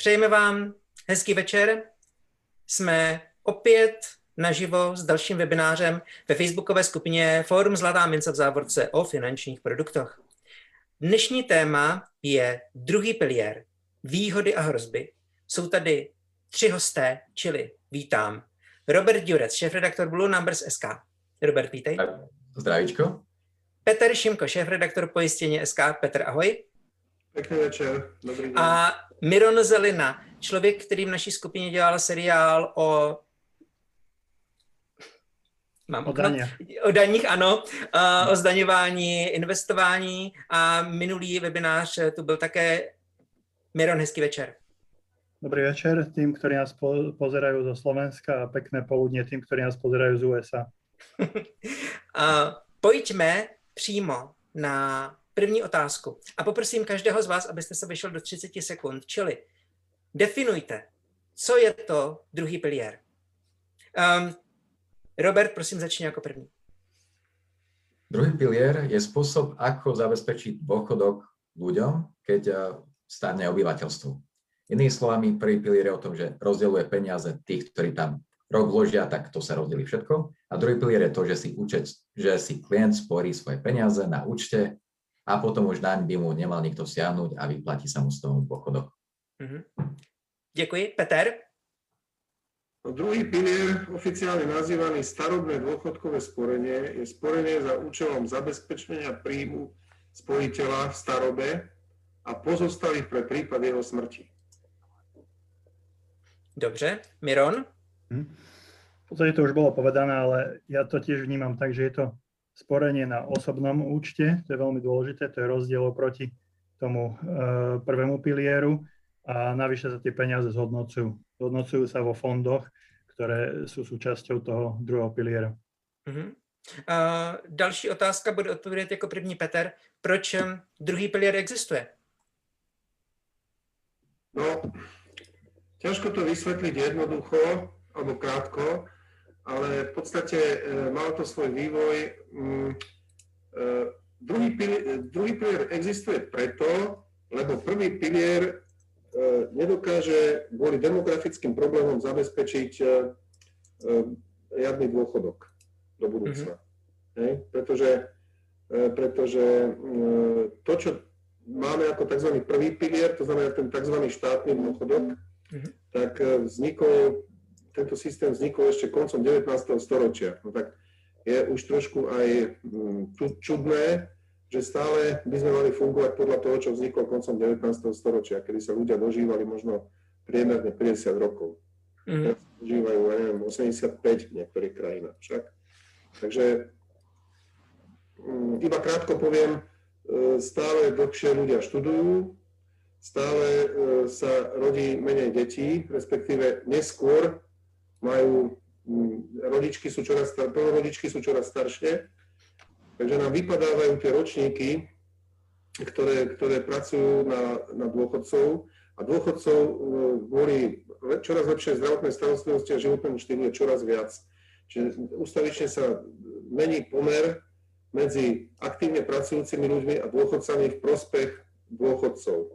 Přejeme vám hezký večer. Jsme opět naživo s dalším webinářem ve facebookové skupině Fórum Zlatá mince v závorce o finančních produktech. Dnešní téma je druhý pilier, výhody a hrozby. Jsou tady tři hosté, čili vítám Robert Jurec, šéf-redaktor Blue Numbers SK. Robert, vítej. Zdravíčko. Petr Šimko, šéf-redaktor pojistění SK. Petr, ahoj. Pěkný večer, dobrý den. A Miron Zelina, člověk, který v naší skupině dělal seriál o Mám o, daně. o daních, ano, o zdaňování, investování a minulý webinář tu byl také Miron, hezký večer. Dobrý večer tým, ktorí nás po- pozerajú zo Slovenska a pekné poludne tým, ktorí nás pozerajú z USA. pojďme přímo na první otázku. A poprosím každého z vás, abyste se vyšel do 30 sekund. Čili definujte, co je to druhý pilier. Um, Robert, prosím, začni jako první. Druhý pilier je spôsob, ako zabezpečiť dôchodok ľuďom, keď starne obyvateľstvo. Inými slovami, prvý pilier je o tom, že rozdeľuje peniaze tých, ktorí tam rok vložia, tak to sa rozdelí všetko. A druhý pilier je to, že si, účet, že si klient sporí svoje peniaze na účte a potom už naň by mu nemal nikto siahnuť a vyplatí sa mu z toho dôchodok. Mm-hmm. Děkuji. Peter? No, druhý pilier, oficiálne nazývaný starobné dôchodkové sporenie, je sporenie za účelom zabezpečenia príjmu spojiteľa v starobe a pozostalých pre prípad jeho smrti. Dobře. Miron? Hm. V podstate to už bolo povedané, ale ja to tiež vnímam tak, že je to sporenie na osobnom účte, to je veľmi dôležité, to je rozdiel oproti tomu e, prvému pilieru a navyše sa tie peniaze zhodnocujú. Zhodnocujú sa vo fondoch, ktoré sú súčasťou toho druhého piliera. Uh-huh. Uh, další otázka bude odpovědět jako první Peter. Proč druhý pilier existuje? No, ťažko to vysvetliť jednoducho alebo krátko, ale v podstate e, mal to svoj vývoj. Mm, e, druhý, pilier, druhý pilier existuje preto, lebo prvý pilier e, nedokáže kvôli demografickým problémom zabezpečiť riadny dôchodok do budúcna. Mm-hmm. Hej? Pretože, pretože to, čo máme ako tzv. prvý pilier, to znamená ten tzv. štátny dôchodok, mm-hmm. tak vznikol tento systém vznikol ešte koncom 19. storočia. No tak je už trošku aj mm, čudné, že stále by sme mali fungovať podľa toho, čo vzniklo koncom 19. storočia, kedy sa ľudia dožívali možno priemerne 50 rokov. Mm. Teraz dožívajú, ja neviem, 85 v niektorých krajinách však. Takže mm, iba krátko poviem, e, stále dlhšie ľudia študujú, stále e, sa rodí menej detí, respektíve neskôr majú, mm, rodičky sú čoraz, rodičky sú čoraz staršie, takže nám vypadávajú tie ročníky, ktoré, ktoré pracujú na, na dôchodcov a dôchodcov e, kvôli čoraz lepšej zdravotnej starostlivosti a životnému štýlu je čoraz viac. Čiže ustavične sa mení pomer medzi aktívne pracujúcimi ľuďmi a dôchodcami v prospech dôchodcov.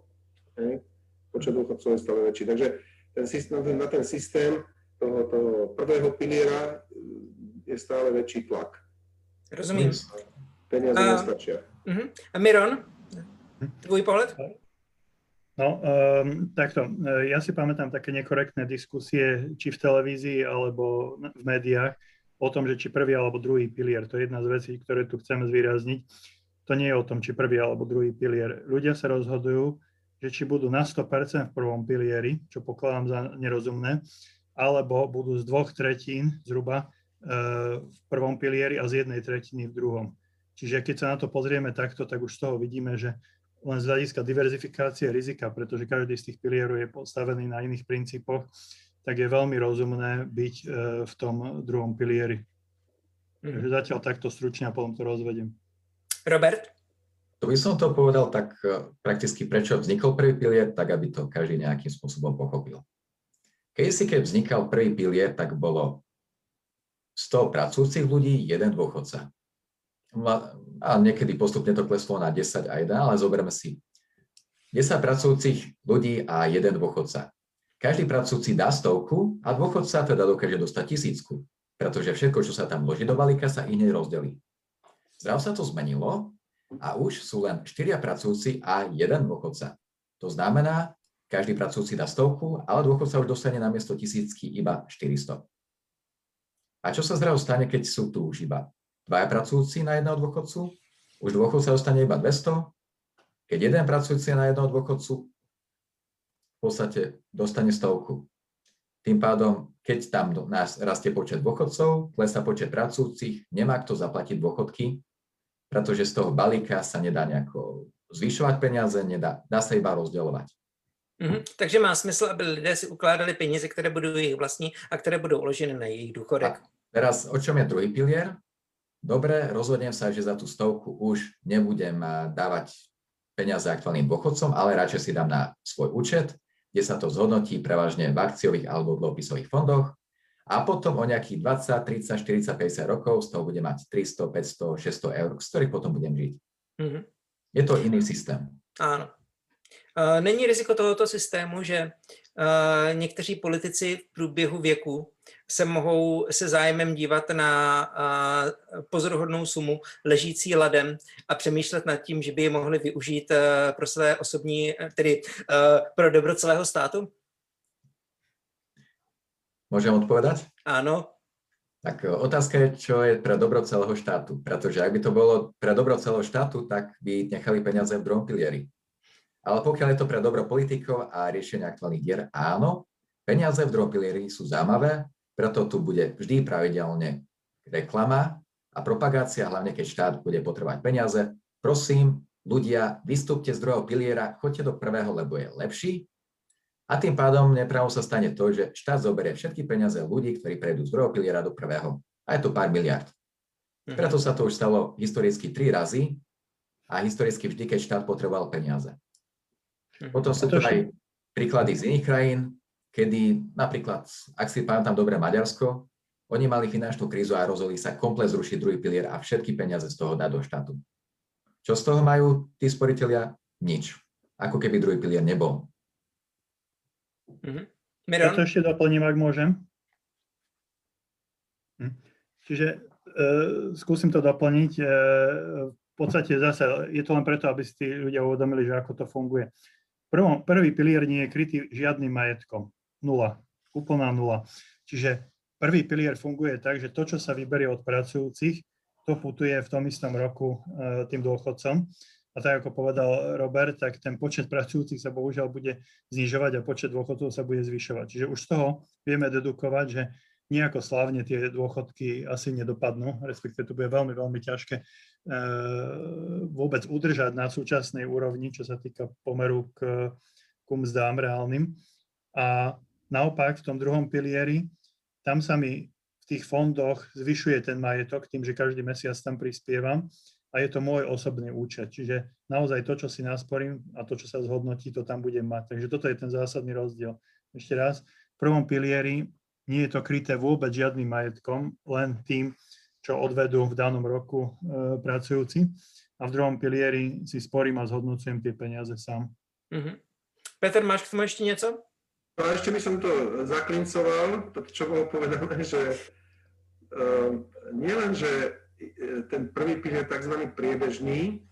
Počet dôchodcov je stále väčší. Takže ten systém, na ten systém toho, toho prvého piliera je stále väčší tlak. Rozumím. Peniaze a, nestačia. Uh-huh. A Miron, tvoj pohľad? No, um, takto. Ja si pamätám také nekorektné diskusie, či v televízii alebo v médiách, o tom, že či prvý alebo druhý pilier. To je jedna z vecí, ktoré tu chceme zvýrazniť. To nie je o tom, či prvý alebo druhý pilier. Ľudia sa rozhodujú, že či budú na 100% v prvom pilieri, čo pokladám za nerozumné, alebo budú z dvoch tretín zhruba e, v prvom pilieri a z jednej tretiny v druhom. Čiže keď sa na to pozrieme takto, tak už z toho vidíme, že len z hľadiska diverzifikácie rizika, pretože každý z tých pilierov je postavený na iných princípoch, tak je veľmi rozumné byť e, v tom druhom pilieri. Mm. Takže zatiaľ takto stručne a potom to rozvediem. Robert? To by som to povedal tak e, prakticky, prečo vznikol prvý pilier, tak aby to každý nejakým spôsobom pochopil. Keď si keď vznikal prvý pilier, tak bolo 100 pracujúcich ľudí, jeden dôchodca. A niekedy postupne to kleslo na 10 a 1, ale zoberme si 10 pracujúcich ľudí a jeden dôchodca. každý pracujúci dá stovku a dôchodca teda dokáže dostať tisícku, pretože všetko, čo sa tam vloží do balíka, sa hneď rozdelí. Zdrav sa to zmenilo a už sú len štyria pracujúci a jeden dôchodca. To znamená, každý pracujúci dá stovku, ale dôchodca už dostane na miesto tisícky iba 400. A čo sa zdravo stane, keď sú tu už iba dvaja pracujúci na jedného dôchodcu? Už dôchodca dostane iba 200, keď jeden pracujúci na jedného dôchodcu v podstate dostane stovku. Tým pádom, keď tam nás rastie počet dôchodcov, klesá počet pracujúcich, nemá kto zaplatiť dôchodky, pretože z toho balíka sa nedá nejako zvyšovať peniaze, nedá, dá sa iba rozdeľovať. Mm-hmm. Takže má smysl, aby lidé si ukládali peníze, které budou jejich vlastní a které budou uložené na jejich důchodek. A teraz, o čom je druhý pilier? Dobre, rozhodnem sa, že za tú stovku už nebudem dávať peniaze aktuálnym dôchodcom, ale radšej si dám na svoj účet, kde sa to zhodnotí prevažne v akciových alebo dlhopisových fondoch a potom o nejakých 20, 30, 40, 50 rokov z toho budem mať 300, 500, 600 eur, z ktorých potom budem žiť. Mm-hmm. Je to iný systém. Áno. Není riziko tohoto systému, že někteří politici v průběhu věku se mohou se zájmem dívat na pozoruhodnou sumu ležící ladem a přemýšlet nad tím, že by je mohli využít pro své osobní, tedy pro dobro celého státu? Môžem odpovedať? Áno. Tak otázka je, čo je pre dobro celého štátu. Pretože ak by to bolo pre dobro celého štátu, tak by nechali peniaze v druhom pilieri. Ale pokiaľ je to pre dobro politikov a riešenie aktuálnych dier, áno, peniaze v druhom pilieri sú zaujímavé, preto tu bude vždy pravidelne reklama a propagácia, hlavne keď štát bude potrebovať peniaze. Prosím, ľudia, vystúpte z druhého piliera, choďte do prvého, lebo je lepší. A tým pádom nepravo sa stane to, že štát zoberie všetky peniaze ľudí, ktorí prejdú z druhého piliera do prvého. A je to pár miliard. Mhm. Preto sa to už stalo historicky tri razy a historicky vždy, keď štát potreboval peniaze. Mhm. Potom sú to aj príklady z iných krajín, kedy napríklad, ak si pamätám dobre Maďarsko, oni mali finančnú krízu a rozhodli sa komplet zrušiť druhý pilier a všetky peniaze z toho dať do štátu. Čo z toho majú tí sporiteľia? Nič. Ako keby druhý pilier nebol. Mm-hmm. Ja to ešte doplním, ak môžem. Hm. Čiže e, skúsim to doplniť. E, v podstate zase je to len preto, aby si tí ľudia uvedomili, že ako to funguje prvom, prvý pilier nie je krytý žiadnym majetkom. Nula. Úplná nula. Čiže prvý pilier funguje tak, že to, čo sa vyberie od pracujúcich, to putuje v tom istom roku e, tým dôchodcom. A tak ako povedal Robert, tak ten počet pracujúcich sa bohužiaľ bude znižovať a počet dôchodcov sa bude zvyšovať. Čiže už z toho vieme dedukovať, že nejako slávne tie dôchodky asi nedopadnú, respektíve to bude veľmi, veľmi ťažké Eh, vôbec udržať na súčasnej úrovni, čo sa týka pomeru k, k mzdám reálnym. A naopak v tom druhom pilieri, tam sa mi v tých fondoch zvyšuje ten majetok tým, že každý mesiac tam prispievam a je to môj osobný účet. Čiže naozaj to, čo si nasporím a to, čo sa zhodnotí, to tam budem mať. Takže toto je ten zásadný rozdiel. Ešte raz, v prvom pilieri nie je to kryté vôbec žiadnym majetkom, len tým, čo odvedú v danom roku e, pracujúci. A v druhom pilieri si sporím a zhodnocujem tie peniaze sám. Mm-hmm. Peter, máš k tomu ešte niečo? No, ešte by som to zaklincoval, to, čo bolo povedané, že uh, nielen, že e, ten prvý pilier tzv. priebežný,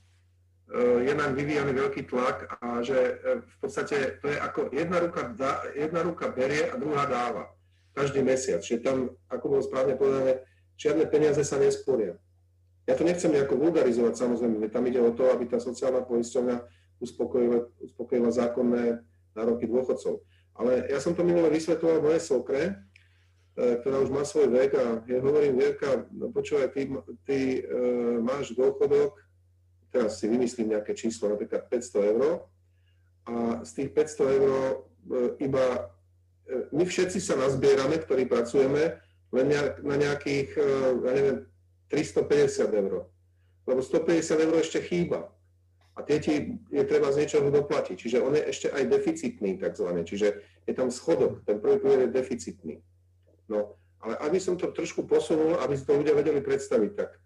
uh, je nám vyvíjaný veľký tlak a že v podstate to je ako jedna ruka, dá, jedna ruka berie a druhá dáva každý mesiac. Čiže tam, ako bolo správne povedané, žiadne peniaze sa nesporia. Ja to nechcem nejako vulgarizovať, samozrejme, tam ide o to, aby tá sociálna poisťovňa uspokojila, uspokojila zákonné nároky dôchodcov. Ale ja som to minule vysvetloval mojej svokre, e, ktorá už má svoj vek a ja hovorím, Vierka, no počúvaj, ty, ty e, máš dôchodok, teraz si vymyslím nejaké číslo, napríklad 500 eur a z tých 500 eur e, iba e, my všetci sa nazbierame, ktorí pracujeme, len na nejakých, e, ja neviem, 350 eur. Lebo 150 eur ešte chýba. A tie ti je treba z niečoho doplatiť. Čiže on je ešte aj deficitný takzvané. Čiže je tam schodok. Ten prvý pilier je deficitný. No, ale aby som to trošku posunul, aby si to ľudia vedeli predstaviť tak e,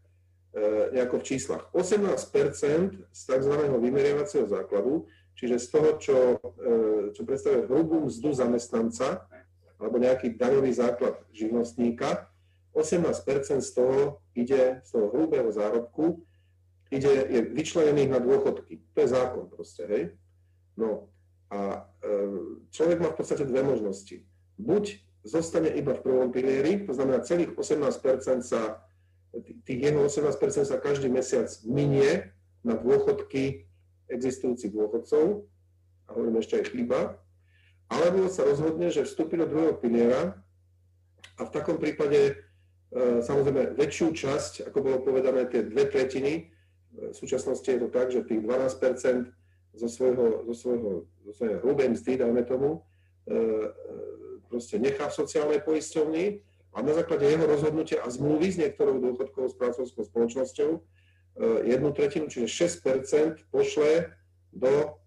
nejako v číslach. 18% z tzv. vymeriavacieho základu, čiže z toho, čo, e, čo predstavuje hrubú mzdu zamestnanca alebo nejaký daňový základ živnostníka, 18 z toho ide, z toho hrubého zárobku, ide, je vyčlenených na dôchodky. To je zákon proste, hej. No a e, človek má v podstate dve možnosti. Buď zostane iba v prvom pilieri, to znamená celých 18% sa, tých jeho 18% sa každý mesiac minie na dôchodky existujúcich dôchodcov, a hovorím ešte aj chyba, alebo sa rozhodne, že vstúpi do druhého piliera a v takom prípade E, samozrejme väčšiu časť, ako bolo povedané, tie dve tretiny, v súčasnosti je to tak, že tých 12 zo svojho, zo svojho, zo svojho hrubej mzdy, dajme tomu, e, e, proste nechá v sociálnej poisťovni a na základe jeho rozhodnutia a zmluvy s niektorou dôchodkovou správcovskou spoločnosťou jednu tretinu, čiže 6% pošle do,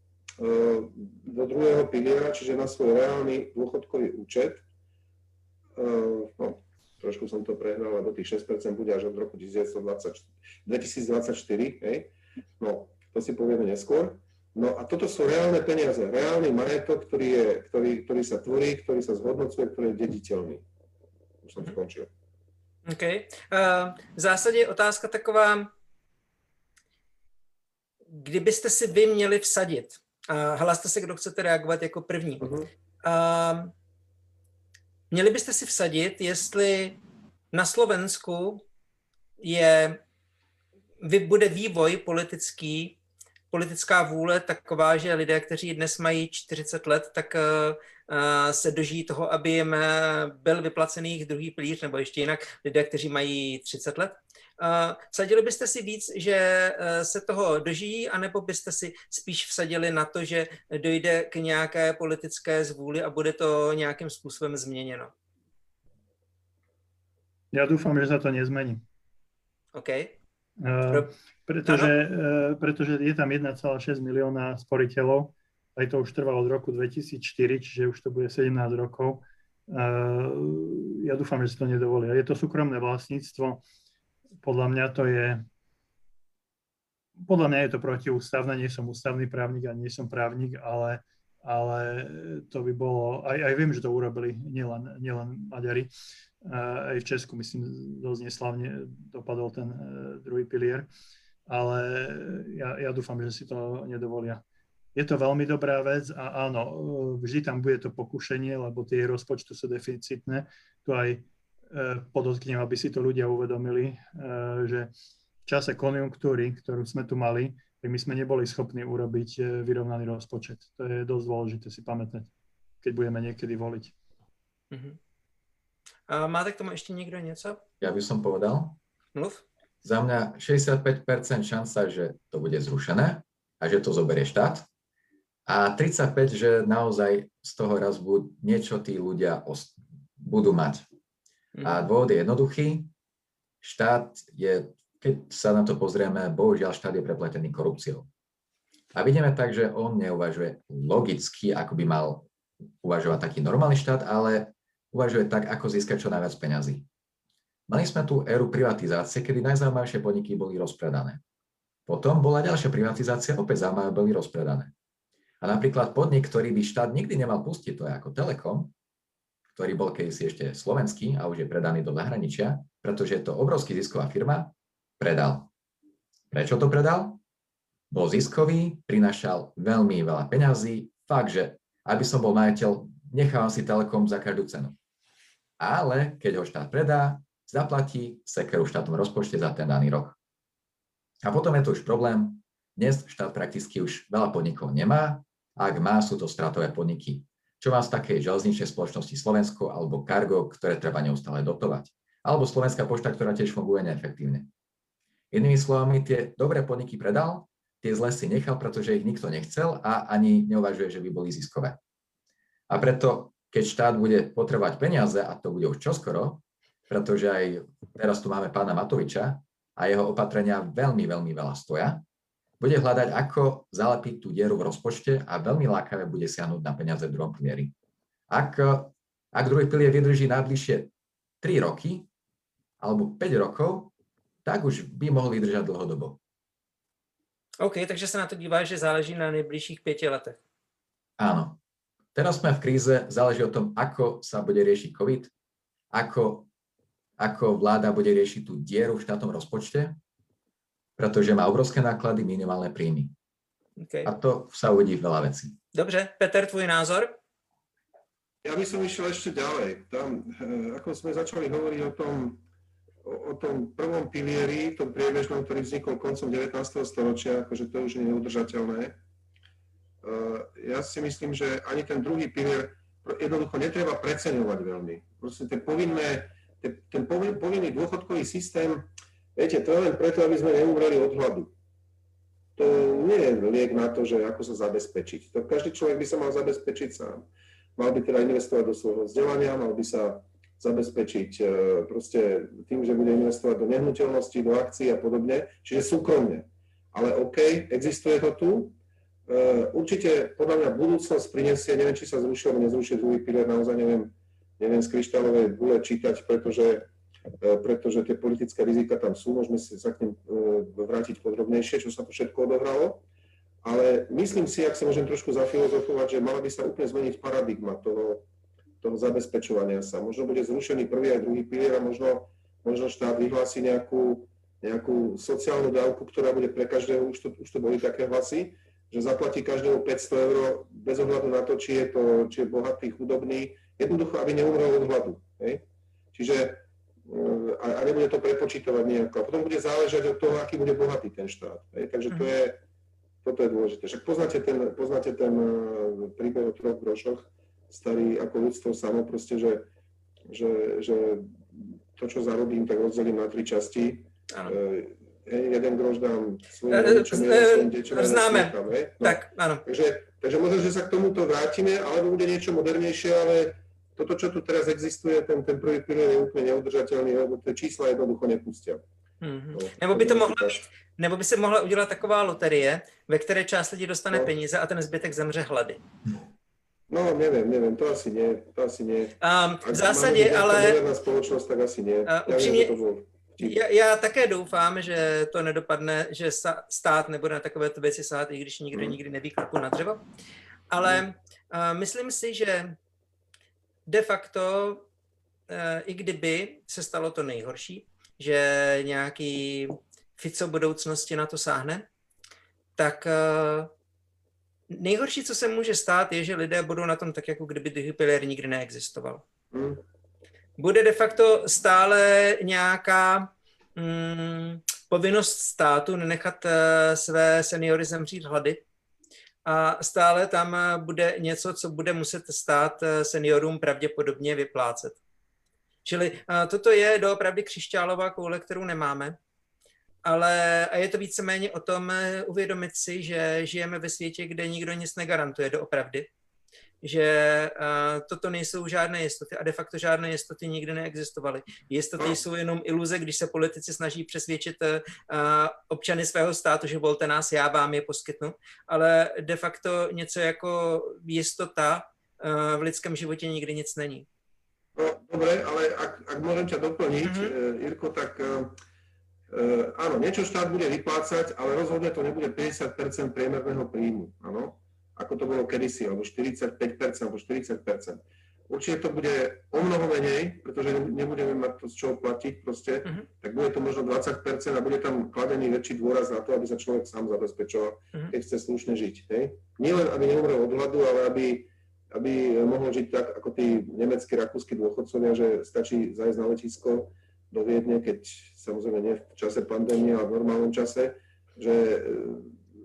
do druhého piliera, čiže na svoj reálny dôchodkový účet. No, trošku som to prehnal, lebo tých 6% bude až od roku 2024, hej? No, to si povieme neskôr. No a toto sú reálne peniaze, reálny majetok, ktorý, je, ktorý, ktorý sa tvorí, ktorý sa zhodnocuje, ktorý je dediteľný. Už som skončil. OK. Uh, v zásadě otázka taková, kdybyste si vy měli vsadit, a hlaste se, kdo chcete reagovat jako první. Uh-huh. Uh, Měli byste si vsadit, jestli na Slovensku je, bude vývoj politický, politická vůle taková, že lidé, kteří dnes mají 40 let, tak uh, se dožijí toho, aby jim byl vyplacený druhý pilíř, nebo ještě jinak lidé, kteří mají 30 let. Uh, vsadili byste si víc, že uh, se toho dožijí, anebo byste si spíš vsadili na to, že dojde k nějaké politické zvůli a bude to nějakým způsobem změněno? Já doufám, že se to nezmení. OK. Uh, pretože, uh, pretože je tam 1,6 milióna sporiteľov, aj to už trvalo od roku 2004, čiže už to bude 17 rokov. Uh, ja dúfam, že si to nedovolia. Je to súkromné vlastníctvo, podľa mňa to je podľa mňa je to protiústavné, nie som ústavný právnik a nie som právnik, ale, ale to by bolo, aj, aj viem, že to urobili nielen, nielen Maďari, aj v Česku, myslím, dosť neslavne dopadol ten e, druhý pilier, ale ja, ja dúfam, že si to nedovolia. Je to veľmi dobrá vec a áno, e, vždy tam bude to pokušenie, lebo tie rozpočty sú deficitné. Tu aj podotknem, aby si to ľudia uvedomili, e, že v čase konjunktúry, ktorú sme tu mali, tak my sme neboli schopní urobiť e, vyrovnaný rozpočet. To je dosť dôležité si pamätať, keď budeme niekedy voliť. Uh-huh. A máte k tomu ešte niekto niečo? Ja by som povedal. Mluv. Za mňa 65% šanca, že to bude zrušené a že to zoberie štát. A 35, že naozaj z toho raz budú, niečo tí ľudia budú mať. A mhm. dôvod je jednoduchý. Štát je, keď sa na to pozrieme, bohužiaľ štát je prepletený korupciou. A vidíme tak, že on neuvažuje logicky, ako by mal uvažovať taký normálny štát, ale uvažuje tak, ako získať čo najviac peňazí. Mali sme tu éru privatizácie, kedy najzaujímavejšie podniky boli rozpredané. Potom bola ďalšia privatizácia, opäť zaujímavé boli rozpredané. A napríklad podnik, ktorý by štát nikdy nemal pustiť, to je ako Telekom, ktorý bol kedysi ešte slovenský a už je predaný do zahraničia, pretože je to obrovský zisková firma, predal. Prečo to predal? Bol ziskový, prinašal veľmi veľa peňazí, fakt, že aby som bol majiteľ, nechávam si Telekom za každú cenu. Ale keď ho štát predá, zaplatí sekeru v štátnom rozpočte za ten daný rok. A potom je to už problém. Dnes štát prakticky už veľa podnikov nemá. Ak má, sú to stratové podniky čo má z takej železničnej spoločnosti Slovensko alebo Cargo, ktoré treba neustále dotovať. Alebo Slovenská pošta, ktorá tiež funguje neefektívne. Inými slovami, tie dobré podniky predal, tie zlé si nechal, pretože ich nikto nechcel a ani neuvažuje, že by boli ziskové. A preto, keď štát bude potrebovať peniaze, a to bude už čoskoro, pretože aj teraz tu máme pána Matoviča a jeho opatrenia veľmi, veľmi veľa stoja, bude hľadať, ako zalepiť tú dieru v rozpočte a veľmi lákavé bude siahnuť na peniaze v druhom pilieri. Ak, ak druhý pilier vydrží najbližšie 3 roky alebo 5 rokov, tak už by mohol vydržať dlhodobo. OK, takže sa na to díváš, že záleží na nejbližších pěti letech. Áno. Teraz sme v kríze, záleží o tom, ako sa bude riešiť COVID, ako, ako vláda bude riešiť tú dieru v štátnom rozpočte, pretože má obrovské náklady, minimálne príjmy. Okay. A to sa uvidí veľa vecí. Dobře, Peter, tvůj názor? Ja by som išiel ešte ďalej. Tam, eh, ako sme začali hovoriť o tom, o, o tom prvom pilieri, tom priebežnom, ktorý vznikol koncom 19. storočia, akože to už je neudržateľné. Eh, ja si myslím, že ani ten druhý pilier jednoducho netreba preceňovať veľmi. Proste ten, povinné, ten, ten povinný dôchodkový systém, viete, to je len preto, aby sme neumreli od hladu. To nie je liek na to, že ako sa zabezpečiť. To každý človek by sa mal zabezpečiť sám mal by teda investovať do svojho vzdelania, mal by sa zabezpečiť e, proste tým, že bude investovať do nehnuteľnosti, do akcií a podobne, čiže súkromne. Ale OK, existuje to tu. E, určite podľa mňa budúcnosť prinesie, neviem, či sa zrušil alebo nezrušil druhý pilier, naozaj neviem, neviem z kryštálovej bule čítať, pretože, pretože tie politické rizika tam sú, môžeme si sa k ním vrátiť podrobnejšie, čo sa to všetko odohralo. Ale myslím si, ak sa môžem trošku zafilozofovať, že mala by sa úplne zmeniť paradigma toho, toho zabezpečovania sa. Možno bude zrušený prvý aj druhý pilier a možno, možno štát vyhlási nejakú, nejakú sociálnu dávku, ktorá bude pre každého, už to, už to boli také hlasy, že zaplatí každému 500 eur bez ohľadu na to, či je, to, či je bohatý, chudobný, jednoducho, aby neumrel od hladu. Hej? Čiže a, a nebude to prepočítovať nejako. A potom bude záležať od toho, aký bude bohatý ten štát. Hej? Takže to mhm. je, toto je dôležité. Však poznáte ten, poznáte ten eh, príbeh o troch grošoch, starý ako ľudstvo samo, proste, že, že, že to, čo zarobím, tak rozdelím na tri časti. E, jeden groš dám svojim rodičom, jeden svojim deťom, Známe. No. Tak, áno. Takže, takže možno, že sa k tomuto vrátime, alebo bude niečo modernejšie, ale toto, čo tu teraz existuje, ten, ten prvý pilier je úplne neudržateľný, lebo tie čísla jednoducho nepustia. Mm-hmm. Nebo by to mohlo být, nebo by se mohla udělat taková loterie, ve které část lidí dostane no. peníze a ten zbytek zemře hlady. No, neviem, neviem, to asi nie, to asi nie. Um, v zásadě, ale... spoločnosť, tak asi nie. Uh, ja upřímně, viem, to já, já také doufám, že to nedopadne, že stát nebude na takovéto věci sát, i když nikdo hmm. nikdy neví kroku na dřevo. Ale uh, myslím si, že de facto, uh, i kdyby se stalo to nejhorší, že nějaký Fico budoucnosti na to sáhne, tak uh, nejhorší, co se může stát, je, že lidé budou na tom tak, jako kdyby druhý pilier nikdy neexistoval. Hmm. Bude de facto stále nějaká mm, povinnost státu nenechat uh, své seniory zemřít hlady a stále tam bude něco, co bude muset stát seniorům pravděpodobně vyplácet. Čili uh, toto je doopravdy křišťálová koule, kterou nemáme. Ale a je to víceméně o tom eh, uvědomit si, že žijeme ve světě, kde nikdo nic negarantuje doopravdy. Že uh, toto nejsou žádné jistoty a de facto žádné jistoty nikdy neexistovaly. Jistoty no. jsou jenom iluze, když se politici snaží přesvědčit uh, občany svého státu, že volte nás, já vám je poskytnu. Ale de facto něco jako jistota uh, v lidském životě nikdy nic není. No, dobre, ale ak, ak môžem ťa doplniť, mm-hmm. Jirko, tak uh, áno, niečo štát bude vyplácať, ale rozhodne to nebude 50% priemerného príjmu, áno, ako to bolo kedysi, alebo 45 alebo 40% Určite to bude o mnoho menej, pretože nebudeme mať to z čoho platiť proste, uh-huh. tak bude to možno 20 a bude tam kladený väčší dôraz na to, aby sa človek sám zabezpečoval, uh-huh. keď chce slušne žiť. Hej? Nie len, aby neumrel od hladu, ale aby aby mohol žiť tak, ako tí nemeckí, rakúsky dôchodcovia, že stačí zajsť na letisko do Viedne, keď samozrejme nie v čase pandémie, ale v normálnom čase, že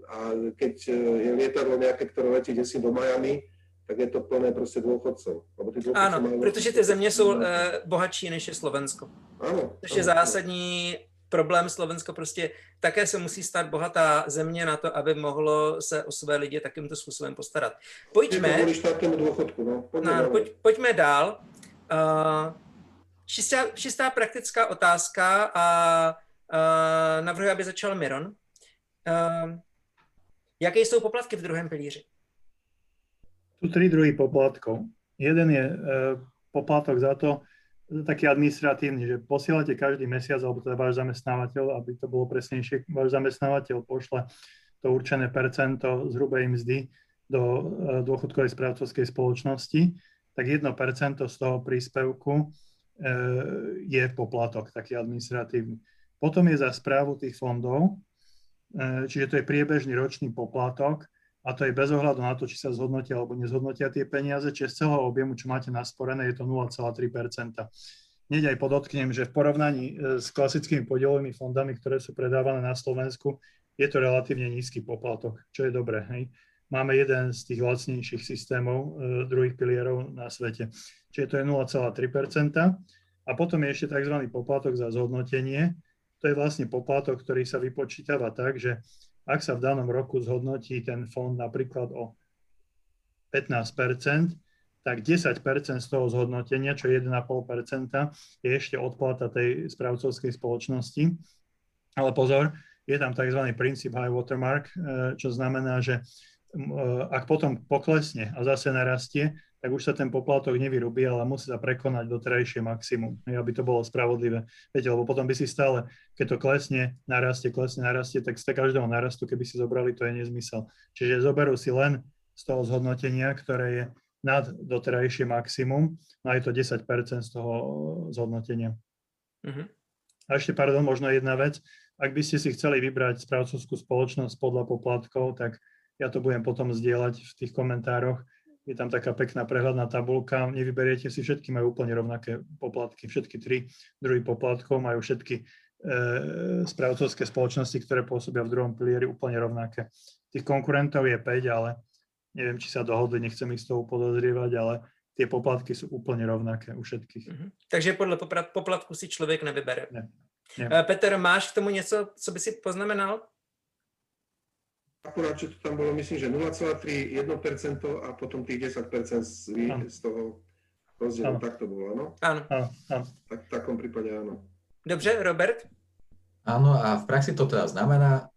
a keď je lietadlo nejaké, ktoré letí si do Miami, tak je to plné prostě dôchodcov. Áno, pretože tie země sú uh, bohatší než je Slovensko. Áno. Což je zásadní problém Slovensko prostě také se musí stát bohatá země na to, aby mohlo se o své lidi takýmto způsobem postarat. Pojďme, dôchodku, no. Pojďme, no, pojď, pojďme dál. Uh, čistá, čistá praktická otázka a uh, navrhuji, aby začal Miron. Uh, jaké jsou poplatky v druhém pilíři? Tu tri druhy poplatkov. Jeden je uh, poplatok za to, taký administratívny, že posielate každý mesiac, alebo teda váš zamestnávateľ, aby to bolo presnejšie, váš zamestnávateľ pošle to určené percento z hrubej mzdy do e, dôchodkovej správcovskej spoločnosti, tak 1% z toho príspevku e, je poplatok taký administratívny. Potom je za správu tých fondov, e, čiže to je priebežný ročný poplatok a to je bez ohľadu na to, či sa zhodnotia alebo nezhodnotia tie peniaze, čiže z celého objemu, čo máte nasporené, je to 0,3 Hneď aj podotknem, že v porovnaní s klasickými podielovými fondami, ktoré sú predávané na Slovensku, je to relatívne nízky poplatok, čo je dobré. Hej. Máme jeden z tých lacnejších systémov e, druhých pilierov na svete. Čiže to je 0,3% A potom je ešte tzv. poplatok za zhodnotenie. To je vlastne poplatok, ktorý sa vypočítava tak, že ak sa v danom roku zhodnotí ten fond napríklad o 15% tak 10 z toho zhodnotenia, čo je 1,5 je ešte odplata tej správcovskej spoločnosti. Ale pozor, je tam tzv. princíp high watermark, e, čo znamená, že e, ak potom poklesne a zase narastie, tak už sa ten poplatok nevyrobí, ale musí sa prekonať do terajšie maximum, aby to bolo spravodlivé. Viete, lebo potom by si stále, keď to klesne, narastie, klesne, narastie, tak z každého narastu, keby si zobrali, to je nezmysel. Čiže zoberú si len z toho zhodnotenia, ktoré je nad doterajšie maximum, no je to 10% z toho zhodnotenia. Uh-huh. A ešte, pardon, možno jedna vec. Ak by ste si chceli vybrať správcovskú spoločnosť podľa poplatkov, tak ja to budem potom zdieľať v tých komentároch. Je tam taká pekná prehľadná tabulka. Nevyberiete si, všetky majú úplne rovnaké poplatky. Všetky tri druhy poplatkov majú všetky e, správcovské spoločnosti, ktoré pôsobia v druhom pilieri úplne rovnaké. Tých konkurentov je 5, ale neviem, či sa dohodli, nechcem ich z toho podozrievať, ale tie poplatky sú úplne rovnaké u všetkých. Mm-hmm. Takže podle poplatku si člověk nevybere. Ne. Yeah. Peter, máš k tomu něco, co by si poznamenal? Akurát, že to tam bolo, myslím, že 0,3, 1% a potom tých 10% z, z toho rozdielu. Tak to bolo, áno? Áno. Tak v takom prípade áno. Dobře, Robert? Áno, a v praxi to teda znamená,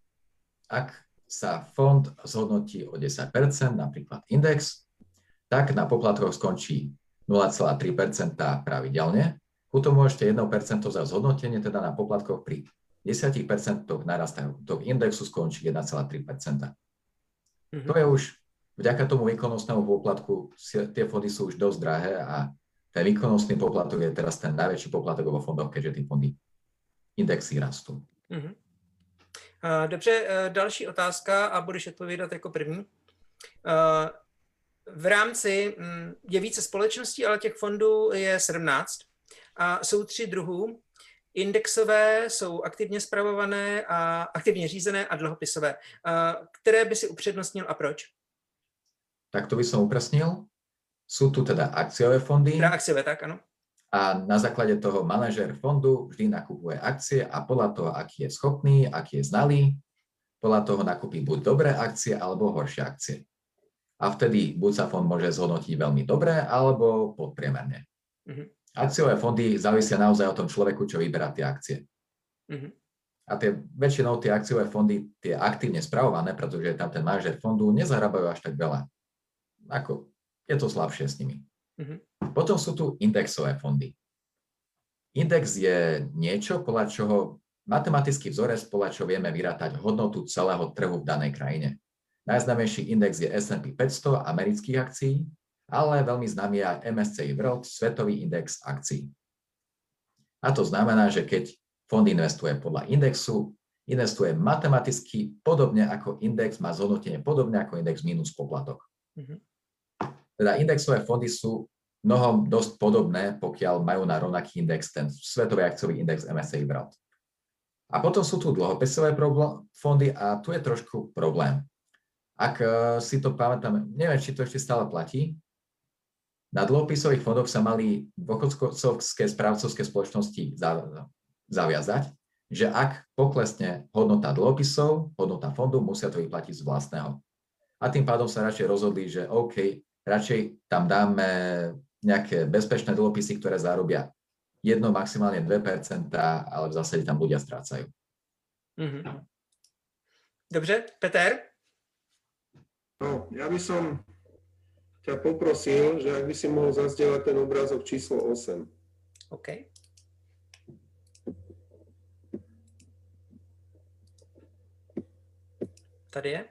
ak sa fond zhodnotí o 10%, napríklad index, tak na poplatkoch skončí 0,3% pravidelne potom môžete 1% za zhodnotenie, teda na poplatkoch pri 10% narastajúcich indexu skončí 1,3%. Mm-hmm. To je už vďaka tomu výkonnostnému poplatku, tie fondy sú už dosť drahé a ten výkonnostný poplatok je teraz ten najväčší poplatok vo fondoch, keďže tie fondy indexy rastú. Mm-hmm. Dobře, e, další otázka a budeš odpovídat jako první. E, v rámci, mm, je více společností, ale těch fondů je 17. A jsou tři druhů. Indexové jsou aktivně zpravované a aktivně řízené a dlhopisové. Které by si upřednostnil a proč? Tak to by som upresnil. Sú tu teda akciové fondy. Teda akciové, tak áno. A na základe toho manažér fondu vždy nakupuje akcie a podľa toho, aký je schopný, aký je znalý, podľa toho nakúpi buď dobré akcie alebo horšie akcie. A vtedy buď sa fond môže zhodnotiť veľmi dobre alebo podpriemerne. Mm-hmm. Akciové fondy závisia naozaj o tom človeku, čo vyberá tie akcie. Mm-hmm. A tie, väčšinou tie akciové fondy, tie aktívne spravované, pretože tam ten manažer fondu nezarábajú až tak veľa. Ako, je to slabšie s nimi. Mm-hmm. Potom sú tu indexové fondy. Index je niečo, podľa čoho matematický vzorec, podľa čo vieme vyrátať hodnotu celého trhu v danej krajine. Najznámejší index je S&P 500 amerických akcií, ale veľmi známy je aj MSCI World, Svetový index akcií. A to znamená, že keď fond investuje podľa indexu, investuje matematicky podobne ako index, má zhodnotenie podobne ako index minus poplatok. Mm-hmm. Teda indexové fondy sú mnohom dosť podobné, pokiaľ majú na rovnaký index ten svetový akciový index MSCI World. A potom sú tu dlhopisové fondy a tu je trošku problém. Ak eh, si to pamätám, neviem, či to ešte stále platí, na dlhopisových fondoch sa mali dôchodcovské správcovské spoločnosti zaviazať, že ak poklesne hodnota dlhopisov, hodnota fondu, musia to vyplatiť z vlastného. A tým pádom sa radšej rozhodli, že OK, radšej tam dáme nejaké bezpečné dlhopisy, ktoré zarobia 1, maximálne 2%, ale v zásade tam ľudia strácajú. Mm-hmm. Dobře, Peter? No, ja by som ťa poprosil, že ak by si mohol zazdieľať ten obrázok číslo 8. OK. tady je?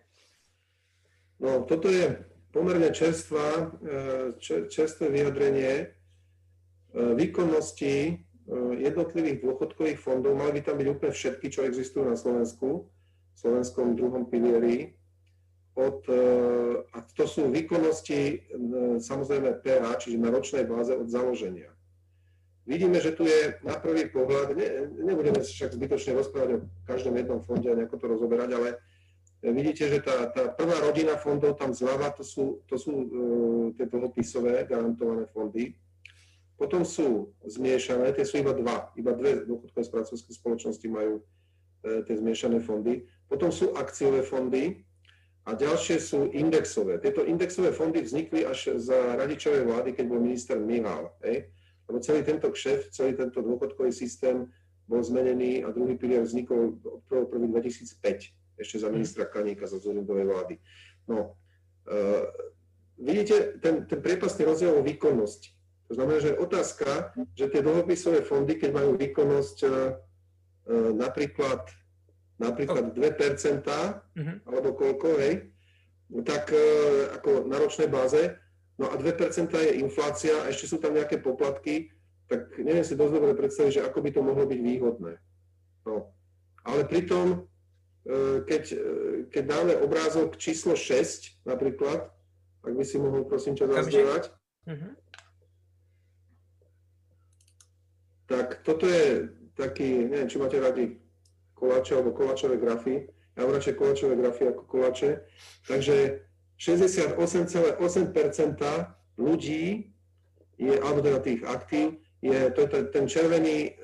No, toto je pomerne čerstvá, čerstvé vyjadrenie výkonnosti jednotlivých dôchodkových fondov. Mali by tam byť úplne všetky, čo existujú na Slovensku, v slovenskom druhom pilieri. Od, a to sú výkonnosti samozrejme PH, čiže na ročnej báze od založenia. Vidíme, že tu je na prvý pohľad, ne, nebudeme však zbytočne rozprávať o každom jednom fonde a nejako to rozoberať, ale vidíte, že tá, tá prvá rodina fondov tam zľava, to sú, to sú uh, tie dlhopisové garantované fondy. Potom sú zmiešané, tie sú iba dva, iba dve dôchodkové spracovské spoločnosti majú uh, tie zmiešané fondy. Potom sú akciové fondy a ďalšie sú indexové. Tieto indexové fondy vznikli až za radičovej vlády, keď bol minister Mihal. Hej? lebo celý tento kšef, celý tento dôchodkový systém bol zmenený a druhý pilier vznikol od 1. 2005, ešte za ministra Kaníka za Zurindovej vlády. No, uh, vidíte ten, ten priepasný rozdiel o výkonnosti. To znamená, že otázka, že tie dlhopisové fondy, keď majú výkonnosť uh, napríklad, napríklad 2%, uh-huh. alebo koľko, hej, tak uh, ako na ročnej báze, No a 2% je inflácia a ešte sú tam nejaké poplatky, tak neviem si dosť dobre predstaviť, že ako by to mohlo byť výhodné. No. Ale pritom, e, keď, e, keď dáme obrázok číslo 6 napríklad, ak by si mohol prosím ťa zazdávať, uh-huh. tak toto je taký, neviem, či máte radi koláče alebo koláčové grafy. Ja mám radšej koláčové grafy ako koláče. Takže 68,8% ľudí, je, alebo teda tých aktív, je, to je ten červený,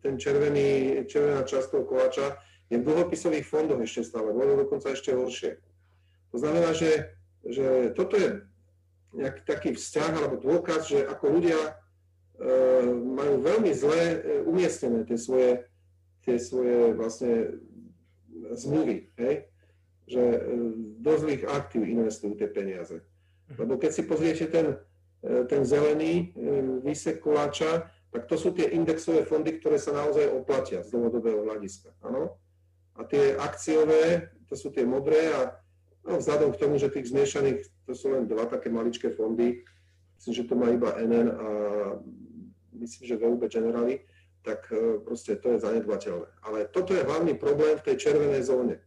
ten červený, červená časť toho koláča, je v dlhopisových fondoch ešte stále, možno dokonca ešte horšie. To znamená, že, že toto je nejaký taký vzťah alebo dôkaz, že ako ľudia e, majú veľmi zle e, umiestnené tie svoje, tie svoje vlastne zmluvy. Hej? že e, do zlých aktív investujú tie peniaze. Lebo keď si pozriete ten, e, ten zelený e, výsek koláča, tak to sú tie indexové fondy, ktoré sa naozaj oplatia z dlhodobého hľadiska. Ano? A tie akciové, to sú tie modré a no, vzhľadom k tomu, že tých zmiešaných, to sú len dva také maličké fondy, myslím, že to má iba NN a myslím, že VUB Generali, tak proste to je zanedbateľné. Ale toto je hlavný problém v tej červenej zóne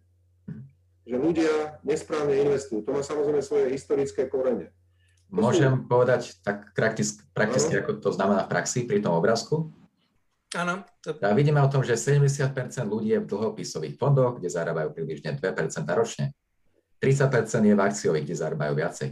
že ľudia nesprávne investujú. To má samozrejme svoje historické korene. Môžem povedať tak prakticky, prakticky ako to znamená v praxi pri tom obrázku? Áno. To... A vidíme o tom, že 70% ľudí je v dlhopisových fondoch, kde zarábajú približne 2% ročne. 30% je v akciových, kde zarábajú viacej.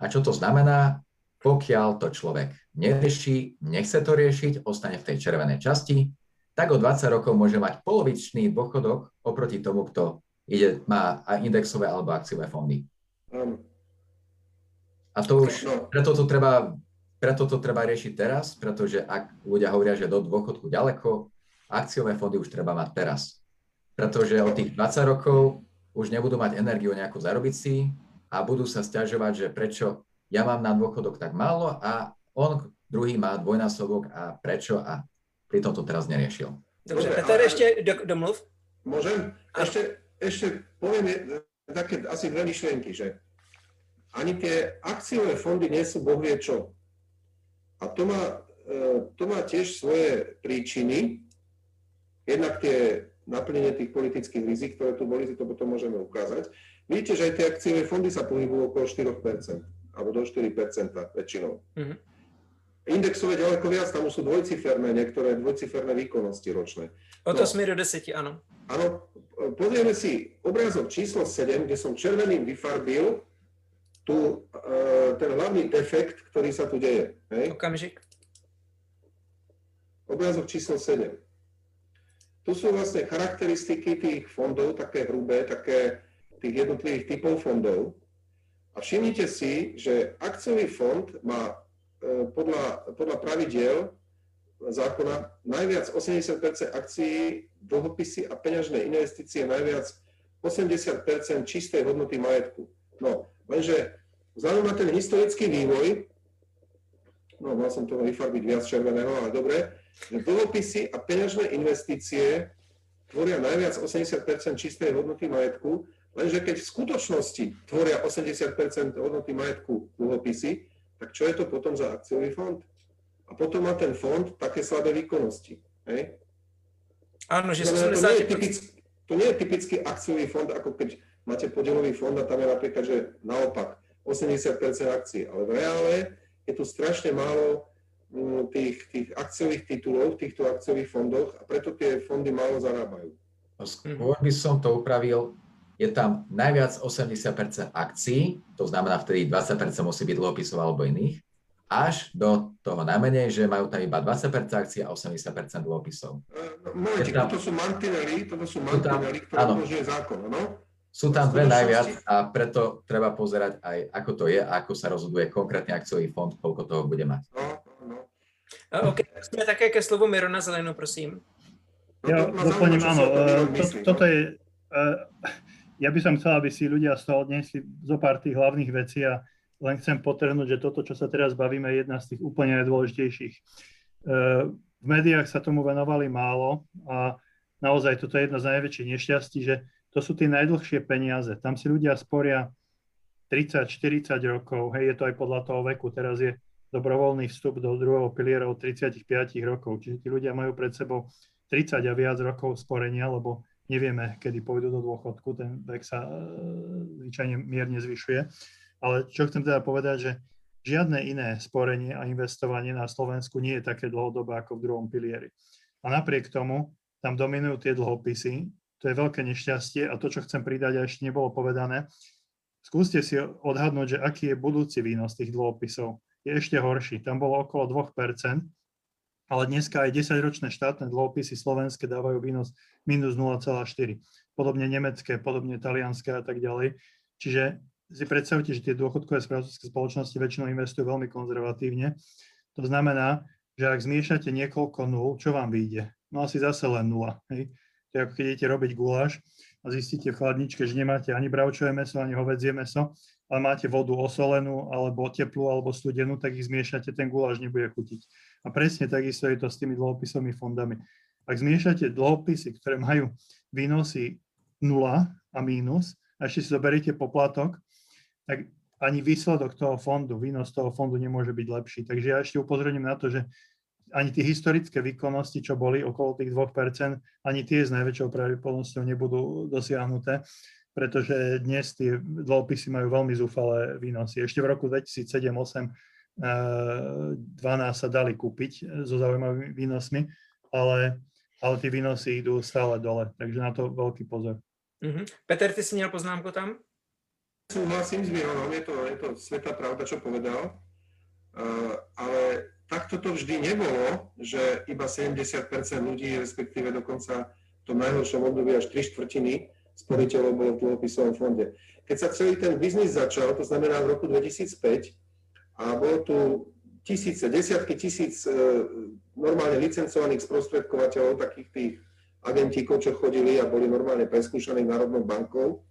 A čo to znamená? Pokiaľ to človek nerieši, nechce to riešiť, ostane v tej červenej časti, tak o 20 rokov môže mať polovičný dôchodok oproti tomu, kto ide, má indexové alebo akciové fondy. Um, a to už, no. preto to treba, preto to treba riešiť teraz, pretože ak ľudia hovoria, že do dôchodku ďaleko, akciové fondy už treba mať teraz. Pretože od tých 20 rokov už nebudú mať energiu nejakú zarobiť si a budú sa stiažovať, že prečo ja mám na dôchodok tak málo a on druhý má dvojnásobok a prečo a pritom to teraz neriešil. Dobre, Peter, ešte do, domluv. Môžem? Ešte, ešte poviem také asi dve myšlienky, že ani tie akciové fondy nie sú boh vie čo. A to má, e, to má tiež svoje príčiny. Jednak tie naplnenie tých politických rizik, ktoré tu boli, si to potom môžeme ukázať. Vidíte, že aj tie akciové fondy sa pohybujú okolo 4%, alebo do 4% väčšinou. Mm-hmm. Indexové ďaleko viac, tam už sú dvojciferné, niektoré dvojciferné výkonnosti ročné. O to no. sme do 10, áno. Áno, pozrieme si obrázok číslo 7, kde som červeným vyfarbil tu, uh, ten hlavný defekt, ktorý sa tu deje. Hej? Okamžik. Obrázok číslo 7. Tu sú vlastne charakteristiky tých fondov, také hrubé, také tých jednotlivých typov fondov. A všimnite si, že akciový fond má uh, podľa, podľa pravidiel zákona najviac 80% akcií, dlhopisy a peňažné investície najviac 80% čistej hodnoty majetku. No, lenže vzhľadom na ten historický vývoj, no mal som toho vyfarbiť viac červeného, ale dobre, že dlhopisy a peňažné investície tvoria najviac 80% čistej hodnoty majetku, Lenže keď v skutočnosti tvoria 80% hodnoty majetku dlhopisy, tak čo je to potom za akciový fond? A potom má ten fond také slabé výkonnosti. Hej? Áno, že to, nie je typický, to nie je typický akciový fond, ako keď máte podielový fond a tam je napríklad, že naopak 80% akcií, ale v reále je tu strašne málo mm, tých, tých akciových titulov v týchto akciových fondoch a preto tie fondy málo zarábajú. No, skôr by som to upravil, je tam najviac 80% akcií, to znamená vtedy 20% musí byť dlhopisov alebo iných, až do toho najmenej, že majú tam iba 20% akcií a 80% dlhopisov. No, momentík, toto sú mantinely, toto sú mantinely, ktoré umožňuje zákon, no? Sú tam dve najviac a preto treba pozerať aj, ako to je a ako sa rozhoduje konkrétne akciový fond, koľko toho bude mať. No, no. OK, sme také ke slovu Mirona Zelenu, prosím. No, ja doplním, áno, to, toto je, ja by som chcel, aby si ľudia z toho odnesli zo pár tých hlavných vecí a len chcem potrhnúť, že toto, čo sa teraz bavíme, je jedna z tých úplne najdôležitejších. V médiách sa tomu venovali málo a naozaj toto je jedna z najväčších nešťastí, že to sú tie najdlhšie peniaze. Tam si ľudia sporia 30-40 rokov, hej, je to aj podľa toho veku. Teraz je dobrovoľný vstup do druhého piliera od 35 rokov, čiže tí ľudia majú pred sebou 30 a viac rokov sporenia, lebo nevieme, kedy pôjdu do dôchodku, ten vek sa e, zvyčajne mierne zvyšuje. Ale čo chcem teda povedať, že žiadne iné sporenie a investovanie na Slovensku nie je také dlhodobé ako v druhom pilieri. A napriek tomu tam dominujú tie dlhopisy, to je veľké nešťastie a to, čo chcem pridať a ešte nebolo povedané, skúste si odhadnúť, že aký je budúci výnos tých dlhopisov. Je ešte horší, tam bolo okolo 2%, ale dneska aj 10-ročné štátne dlhopisy slovenské dávajú výnos minus 0,4. Podobne nemecké, podobne talianské a tak ďalej. Čiže si predstavte, že tie dôchodkové správcovské spoločnosti väčšinou investujú veľmi konzervatívne. To znamená, že ak zmiešate niekoľko nul, čo vám vyjde? No asi zase len nula. Hej? To je ako keď idete robiť guláš a zistíte v chladničke, že nemáte ani bravčové meso, ani hovedzie meso, ale máte vodu osolenú, alebo teplú, alebo studenú, tak ich zmiešate, ten guláš nebude chutiť. A presne takisto je to s tými dlhopisovými fondami. Ak zmiešate dlhopisy, ktoré majú výnosy 0 a mínus, a ešte si zoberiete poplatok, tak ani výsledok toho fondu, výnos toho fondu nemôže byť lepší. Takže ja ešte upozorním na to, že ani tie historické výkonnosti, čo boli okolo tých 2%, ani tie s najväčšou pravdepodobnosťou nebudú dosiahnuté, pretože dnes tie dlhopisy majú veľmi zúfalé výnosy. Ešte v roku 2007 8 12 sa dali kúpiť so zaujímavými výnosmi, ale, ale tie výnosy idú stále dole, takže na to veľký pozor. Uh-huh. Peter, ty si měl poznámku tam? Súhlasím s Milanom, je to, je to sveta pravda, čo povedal, uh, ale takto to vždy nebolo, že iba 70% ľudí, respektíve dokonca v tom najhoršom období až 3 štvrtiny sporiteľov bolo v dlhopisovom fonde. Keď sa celý ten biznis začal, to znamená v roku 2005, a bolo tu tisíce, desiatky tisíc e, normálne licencovaných sprostredkovateľov, takých tých agentíkov, čo chodili a boli normálne preskúšaní Národnou bankou,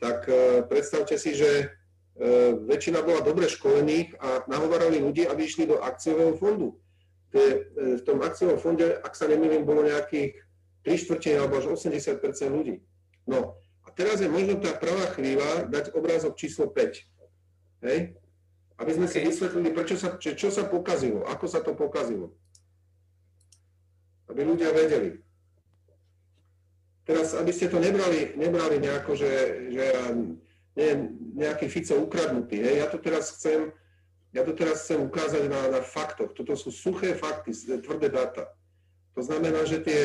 tak e, predstavte si, že E, väčšina bola dobre školených a nahovarali ľudí, aby išli do akciového fondu. V tom akciovom fonde, ak sa nemýlim, bolo nejakých 3 štvrtiny alebo až 80 ľudí. No a teraz je možno tá pravá chvíľa dať obrázok číslo 5. Hej? Aby sme si vysvetlili, prečo sa, čo, čo sa pokazilo, ako sa to pokazilo. Aby ľudia vedeli. Teraz, aby ste to nebrali, nebrali nejako, že, že ja nie, nejaký Fico ukradnutý. Hej. Ja to teraz chcem, ja to teraz chcem ukázať na, na faktoch. Toto sú suché fakty, tvrdé dáta. To znamená, že, tie,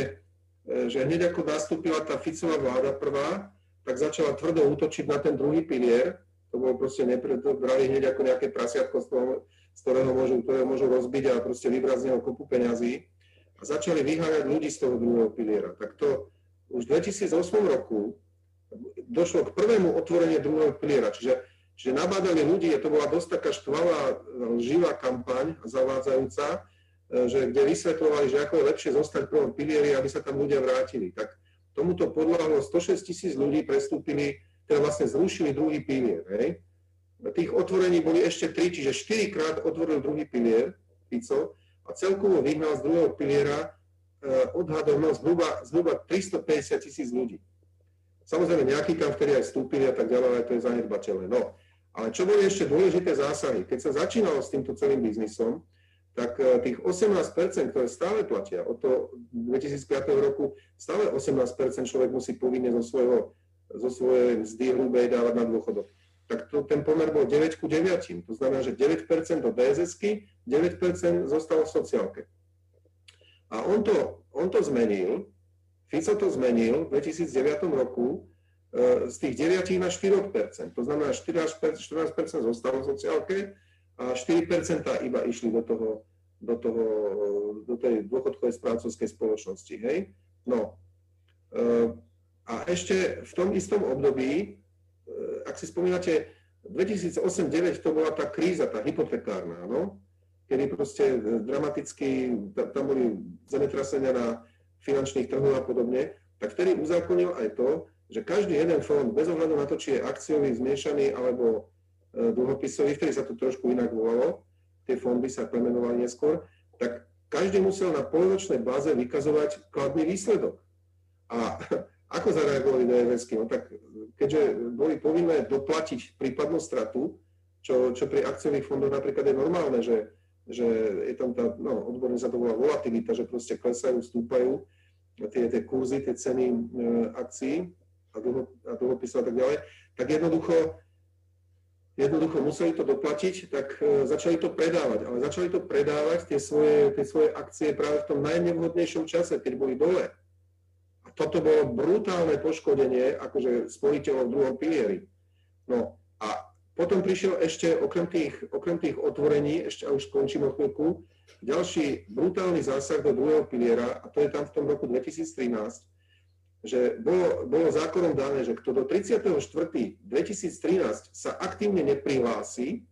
že hneď ako nastúpila tá Ficová vláda prvá, tak začala tvrdo útočiť na ten druhý pilier. To bolo proste, nepre, to brali hneď ako nejaké prasiatko, z, toho, z ktorého môžu, ktorého môžu rozbiť a proste vybrať z neho kopu peňazí. A začali vyháňať ľudí z toho druhého piliera. Tak to už v 2008 roku došlo k prvému otvoreniu druhého piliera. Čiže, čiže nabádali ľudí, to bola dosť taká štvavá, živá kampaň zavádzajúca, e, že kde vysvetľovali, že ako je lepšie zostať v prvom pilieri, aby sa tam ľudia vrátili. Tak tomuto podľahlo 106 tisíc ľudí prestúpili, teda vlastne zrušili druhý pilier. Hej. Tých otvorení boli ešte tri, čiže štyrikrát otvoril druhý pilier, Fico, a celkovo vyhnal z druhého piliera e, odhadom no, zhruba, zhruba 350 tisíc ľudí. Samozrejme, nejakí tam vtedy aj vstúpili a tak ďalej, ale to je zanedbateľné. No, ale čo boli ešte dôležité zásahy? Keď sa začínalo s týmto celým biznisom, tak e, tých 18%, ktoré stále platia, od toho 2005 roku stále 18% človek musí povinne zo, svojho, zo svojej mzdy hrubej dávať na dôchodok. Tak to, ten pomer bol 9 ku 9. To znamená, že 9% do DSS-ky, 9% zostalo v sociálke. A on to, on to zmenil, Fico to zmenil v 2009 roku e, z tých 9 na 4%. To znamená, 14%, 14% zostalo v sociálke a 4% iba išli do toho, do toho, do tej dôchodkovej správcovskej spoločnosti, hej? No. E, a ešte v tom istom období, e, ak si spomínate, 2008-2009 to bola tá kríza, tá hypotekárna, no? kedy proste dramaticky, tam boli zemetrasenia na finančných trhov a podobne, tak vtedy uzákonil aj to, že každý jeden fond, bez ohľadu na to, či je akciový, zmiešaný alebo e, dlhopisový, vtedy sa to trošku inak volalo, tie fondy sa premenovali neskôr, tak každý musel na polovičnej báze vykazovať kladný výsledok. A ako zareagovali DFSky? No tak keďže boli povinné doplatiť prípadnú stratu, čo, čo pri akciových fondoch napríklad je normálne, že že je tam tá, no, odborne sa to volá volatilita, že proste klesajú, stúpajú tie, tie kurzy, tie ceny e, akcií a, dlho, a dlhopisov a tak ďalej, tak jednoducho, jednoducho museli to doplatiť, tak e, začali to predávať. Ale začali to predávať, tie svoje, tie svoje akcie práve v tom najnevhodnejšom čase, keď boli dole. Toto bolo brutálne poškodenie akože spoliteľov v druhom pilieri. No a potom prišiel ešte, okrem tých, okrem tých otvorení, ešte a už skončím o chvíľku, ďalší brutálny zásah do druhého piliera, a to je tam v tom roku 2013, že bolo, bolo zákonom dané, že kto do 34.2013 sa aktívne neprihlási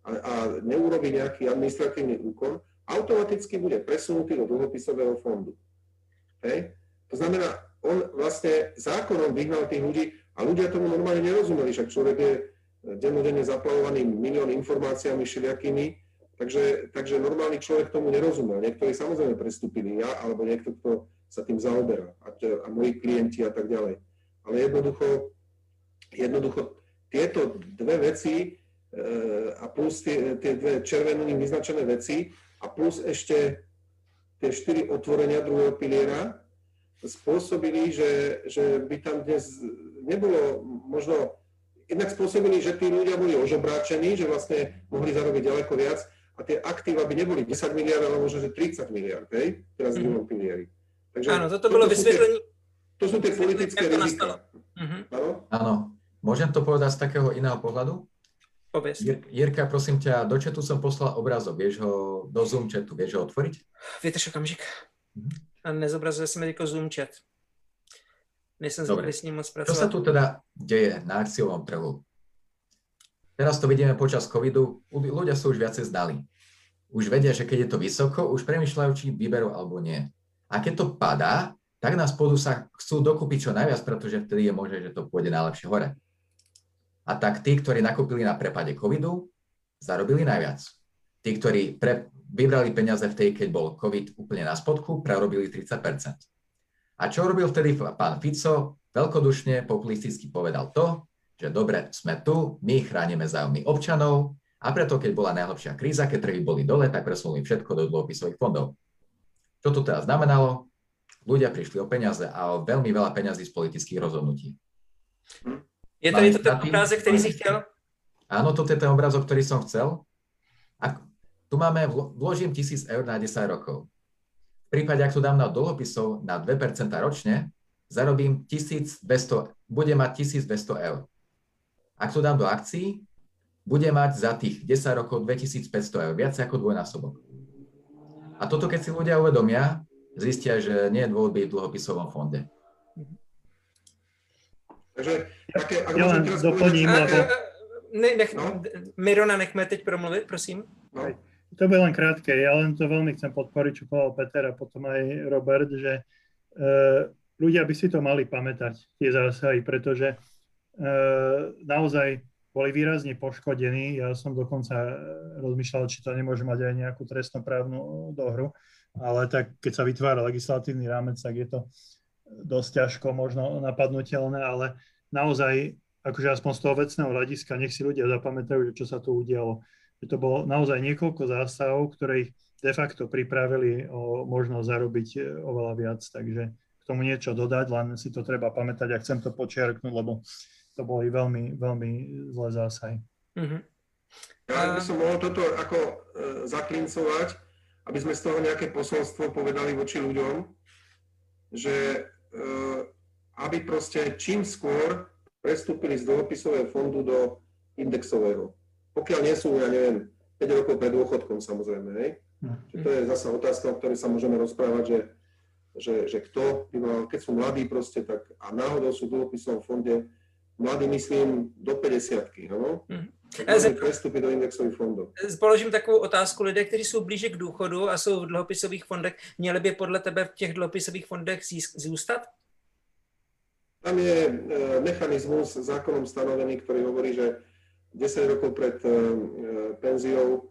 a, a neurobi nejaký administratívny úkon, automaticky bude presunutý do dlhopisového fondu. Hej? To znamená, on vlastne zákonom vyhnal tých ľudí a ľudia tomu normálne nerozumeli, však človek je dennodenne zaplavovaný milión informáciami všelijakými, takže, takže normálny človek tomu nerozumel. Niektorí samozrejme prestúpili, ja alebo niekto, kto sa tým zaoberá a, a moji klienti a tak ďalej. Ale jednoducho, jednoducho tieto dve veci e, a plus tie, tie dve červeným vyznačené veci a plus ešte tie štyri otvorenia druhého piliera spôsobili, že, že by tam dnes nebolo možno jednak spôsobili, že tí ľudia boli ožobráčení, že vlastne mohli zarobiť ďaleko viac a tie aktíva by neboli 10 miliard, ale možno, že 30 miliard, hej, teraz v druhom mhm. pilieri. Takže Áno, toto bolo vysvetlenie. To sú tie politické rizika. Uh-huh. Áno? Áno. Môžem to povedať z takého iného pohľadu? Povedz. Jirka, prosím ťa, do chatu som poslal obrázok, vieš ho do Zoom chatu, vieš ho otvoriť? Vydrž okamžik. Uh-huh. A nezobrazuje sa mi ako Zoom chat. Nejsem Dobre. s ním moc pracovať. Čo sa tu teda deje na akciovom trhu? Teraz to vidíme počas covidu, ľudia sú už viacej zdali. Už vedia, že keď je to vysoko, už premyšľajú, či vyberú alebo nie. A keď to padá, tak nás spodu sa chcú dokúpiť čo najviac, pretože vtedy je možné, že to pôjde najlepšie hore. A tak tí, ktorí nakúpili na prepade covidu, zarobili najviac. Tí, ktorí pre, vybrali peniaze v tej, keď bol covid úplne na spodku, prerobili 30% a čo robil vtedy pán Fico? Veľkodušne, populisticky povedal to, že dobre, sme tu, my chránime záujmy občanov a preto, keď bola najlepšia kríza, keď trhy boli dole, tak presunuli všetko do dlhopisových fondov. Čo to teda znamenalo? Ľudia prišli o peniaze a o veľmi veľa peňazí z politických rozhodnutí. Je to, je to ten obrázek, ktorý si chcel? Áno, toto je ten obrázok, ktorý som chcel. Tu máme, vložím tisíc eur na 10 rokov. V prípade, ak to dám na dlhopisov na 2% ročne, zarobím 1200, bude mať 1200 eur. Ak to dám do akcií, bude mať za tých 10 rokov 2500 eur, viac ako dvojnásobok. A toto, keď si ľudia uvedomia, zistia, že nie je dôvod byť v dlhopisovom fonde. Takže také, ak ja len doplním, lebo... Ne, nech, no? Mirona, nechme teď promluvit, prosím. No. To bude len krátke. Ja len to veľmi chcem podporiť, čo povedal Peter a potom aj Robert, že e, ľudia by si to mali pamätať, tie zásahy, pretože e, naozaj boli výrazne poškodení. Ja som dokonca rozmýšľal, či to nemôže mať aj nejakú trestnoprávnu dohru, ale tak keď sa vytvára legislatívny rámec, tak je to dosť ťažko možno napadnutelné, ale naozaj, akože aspoň z toho vecného hľadiska, nech si ľudia zapamätajú, že čo sa tu udialo. Že to bolo naozaj niekoľko zásahov, ktoré ich de facto pripravili o možnosť zarobiť e, oveľa viac, takže k tomu niečo dodať, len si to treba pamätať a chcem to počiarknúť, lebo to boli veľmi, veľmi zlé zásahy. Mm-hmm. Ja by som mohol toto ako e, zaklincovať, aby sme z toho nejaké posolstvo povedali voči ľuďom, že e, aby proste čím skôr prestúpili z dlhopisového fondu do indexového. Pokiaľ nie sú, ja neviem, 5 rokov pred dôchodkom samozrejme, hej? Čiže to je zase otázka, o ktorej sa môžeme rozprávať, že, že, že kto by mal, keď sú mladí proste, tak a náhodou sú v dlhopisovom fonde, mladí myslím do 50 áno? Mm. prestúpiť do indexových fondov. Položím takovou otázku. Lidé, kteří jsou blíže k důchodu a jsou v dlhopisových fondech, měli by podle tebe v těch dlhopisových fondech zůstat? Tam je e, mechanizmus zákonom stanovený, ktorý hovorí, že 10 rokov pred e, penziou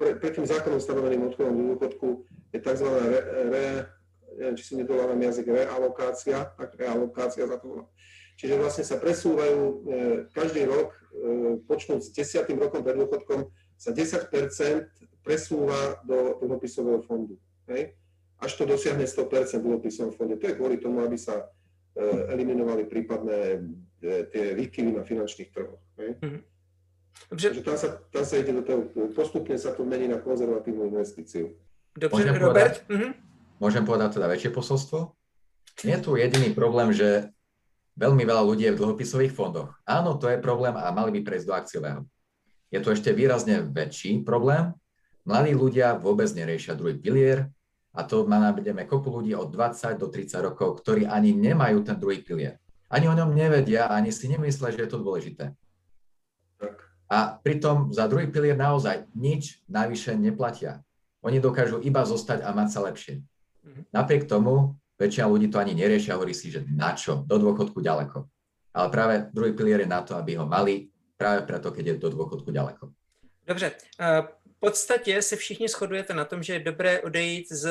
pre, pre tým zákonom stanoveným odchodom do dôchodku je tzv. Re, re, neviem, či si nedolávam jazyk, realokácia, tak realokácia za to Čiže vlastne sa presúvajú e, každý rok, počnúť s desiatým rokom pred dôchodkom, sa 10 presúva do dlhopisového fondu. Hej? Až to dosiahne 100 v dlhopisovom fonde. To je kvôli tomu, aby sa eliminovali prípadné tie výkyvy na finančných trhoch. Hej? Mm-hmm. Dobře. Takže tam sa, tam sa ide do toho, postupne sa to mení na konzervatívnu investíciu. Dobře, Môžem Robert? Povedať, mm-hmm. Môžem povedať teda väčšie posolstvo? Je tu jediný problém, že veľmi veľa ľudí je v dlhopisových fondoch. Áno, to je problém a mali by prejsť do akciového. Je tu ešte výrazne väčší problém. Mladí ľudia vôbec neriešia druhý pilier a to má nájdeme kopu ľudí od 20 do 30 rokov, ktorí ani nemajú ten druhý pilier. Ani o ňom nevedia, ani si nemyslia, že je to dôležité. A pritom za druhý pilier naozaj nič navyše neplatia. Oni dokážu iba zostať a mať sa lepšie. Mhm. Napriek tomu väčšina ľudí to ani neriešia, hovorí si, že na čo, do dôchodku ďaleko. Ale práve druhý pilier je na to, aby ho mali práve preto, keď je do dôchodku ďaleko. Dobře. V podstatě se všichni shodujete na tom, že je dobré odejít z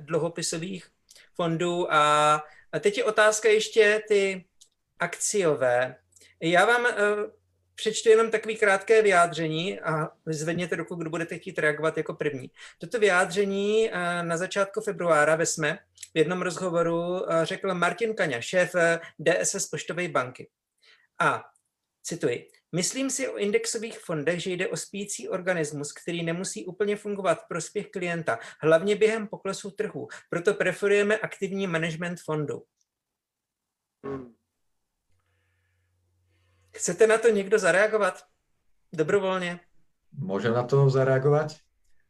dluhopisových fondů a teď je otázka ještě ty akciové. Já vám přečtu jenom takový krátké vyjádření a zvedněte ruku, kdo budete chtít reagovat jako první. Toto vyjádření eh, na začátku februára ve SME v jednom rozhovoru eh, řekl Martin Kaňa, šéf eh, DSS Poštové banky. A cituji, Myslím si o indexových fondech, že jde o spící organismus, který nemusí úplně fungovat v prospěch klienta, hlavně během poklesu trhu. Proto preferujeme aktivní management fondu. Hmm. Chcete na to niekto zareagovať? Dobrovoľne? Môžem na to zareagovať?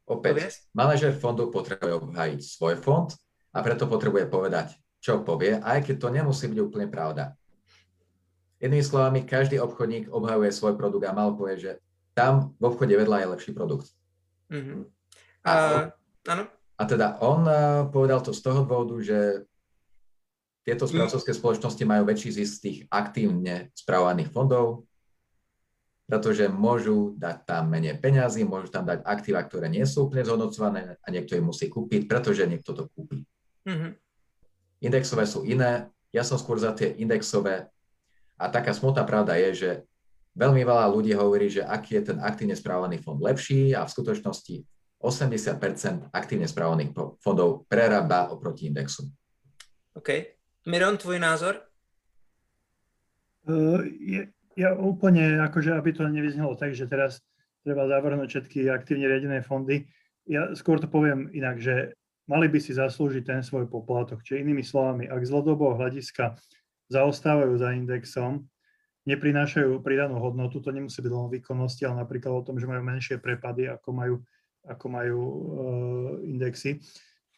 Opäť, manažer fondu potrebuje obhájiť svoj fond a preto potrebuje povedať, čo povie, aj keď to nemusí byť úplne pravda. Jednými slovami, každý obchodník obhajuje svoj produkt a mal povie, že tam v obchode vedľa je lepší produkt. Mm-hmm. A, a, a teda on uh, povedal to z toho dôvodu, že tieto mm. správcovské spoločnosti majú väčší zisk z tých aktívne spravovaných fondov, pretože môžu dať tam menej peňazí, môžu tam dať aktíva, ktoré nie sú úplne zhodnocované a niekto ich musí kúpiť, pretože niekto to kúpi. Mm-hmm. Indexové sú iné, ja som skôr za tie indexové a taká smutná pravda je, že veľmi veľa ľudí hovorí, že aký je ten aktívne správaný fond lepší a v skutočnosti 80% aktívne správaných fondov prerába oproti indexu. OK. Miron, tvoj názor? Uh, je, ja úplne, akože aby to nevyznelo tak, že teraz treba zavrhnúť všetky aktívne riadené fondy. Ja skôr to poviem inak, že mali by si zaslúžiť ten svoj poplatok. Čiže inými slovami, ak z dlhodobého hľadiska zaostávajú za indexom, neprinášajú pridanú hodnotu, to nemusí byť len o výkonnosti, ale napríklad o tom, že majú menšie prepady, ako majú, ako majú uh, indexy,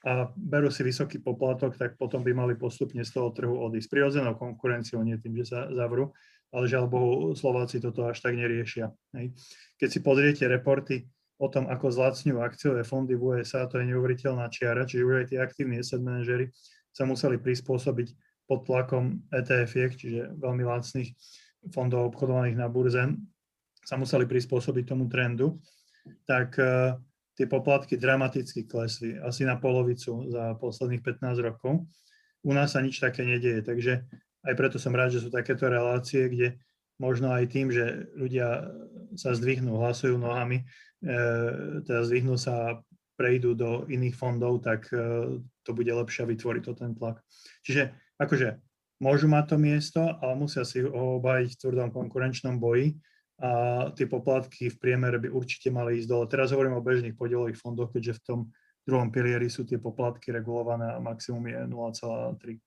a berú si vysoký poplatok, tak potom by mali postupne z toho trhu odísť. Prirodzenou konkurenciou, nie tým, že sa zavrú, ale žiaľ Bohu, Slováci toto až tak neriešia. Hej. Keď si pozriete reporty o tom, ako zlacňujú akciové fondy v USA, to je neuveriteľná čiara, čiže už aj tí aktívni asset manažery sa museli prispôsobiť pod tlakom etf čiže veľmi lacných fondov obchodovaných na burze, sa museli prispôsobiť tomu trendu, tak eh, tie poplatky dramaticky klesli, asi na polovicu za posledných 15 rokov. u nás sa nič také nedieje. Takže aj preto som rád, že sú takéto relácie, kde možno aj tým, že ľudia sa zdvihnú, hlasujú nohami, e, teda zdvihnú sa prejdú do iných fondov, tak e, to bude lepšie vytvoriť to ten tlak. Čiže akože môžu mať to miesto, ale musia si ho obhajiť v tvrdom konkurenčnom boji a tie poplatky v priemere by určite mali ísť dole. Teraz hovorím o bežných podielových fondoch, keďže v tom druhom pilieri sú tie poplatky regulované a maximum je 0,3.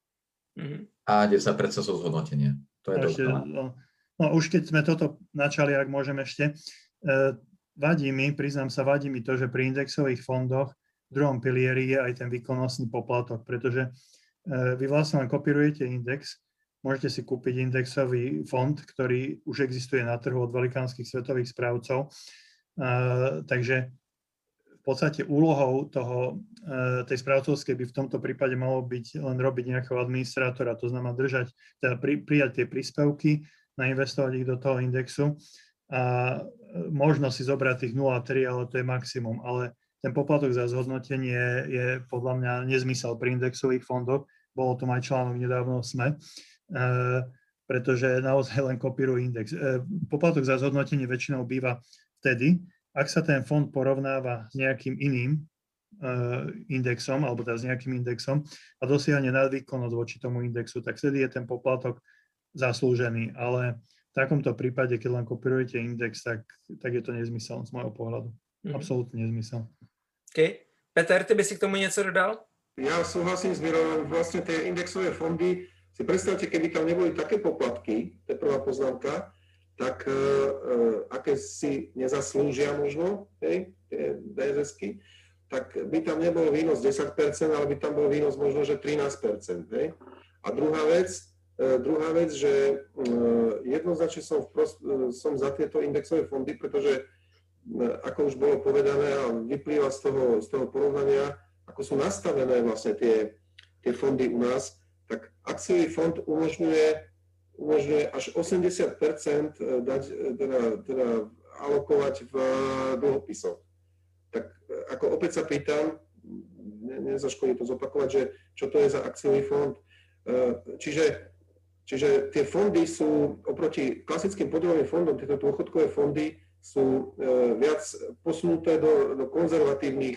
Mm-hmm. A 10% sú zhodnotenie. To je ešte, no, no, už keď sme toto načali, ak môžem ešte, e, vadí mi, priznám sa, vadí mi to, že pri indexových fondoch v druhom pilieri je aj ten výkonnostný poplatok, pretože e, vy vlastne len kopírujete index, môžete si kúpiť indexový fond, ktorý už existuje na trhu od velikánskych svetových správcov. E, takže v podstate úlohou toho, e, tej správcovskej by v tomto prípade malo byť len robiť nejakého administrátora, to znamená držať, teda pri, prijať tie príspevky, nainvestovať ich do toho indexu a možno si zobrať tých 0,3, ale to je maximum. Ale ten poplatok za zhodnotenie je podľa mňa nezmysel pri indexových fondoch. Bolo to aj článok nedávno SME, pretože naozaj len kopírujú index. E, poplatok za zhodnotenie väčšinou býva vtedy, ak sa ten fond porovnáva s nejakým iným e, indexom, alebo teda s nejakým indexom a dosiahne nadvýkonnosť voči tomu indexu, tak vtedy je ten poplatok zaslúžený. Ale v takomto prípade, keď len kopírujete index, tak, tak je to nezmysel z môjho pohľadu. Mm. Absolútne nezmysel. OK. Peter, ty by si k tomu niečo dodal? Ja súhlasím s Mirovom. Vlastne tie indexové fondy, si predstavte, keby tam neboli také poplatky, to je prvá poznámka, tak uh, aké si nezaslúžia možno, hej, tie DSSky, tak by tam nebol výnos 10%, ale by tam bol výnos možno, že 13%. Hej. A druhá vec, E, druhá vec, že e, jednoznačne som, vprost, e, som za tieto indexové fondy, pretože ako už bolo povedané a vyplýva z toho, z toho porovnania, ako sú nastavené vlastne tie, tie fondy u nás, tak akciový fond umožňuje, umožňuje až 80 dať, teda, teda alokovať v dlhopisoch. Tak ako opäť sa pýtam, ne, nezaškodí to zopakovať, že čo to je za akciový fond. Čiže Čiže tie fondy sú oproti klasickým podielovým fondom, tieto dôchodkové fondy sú viac posunuté do, do konzervatívnych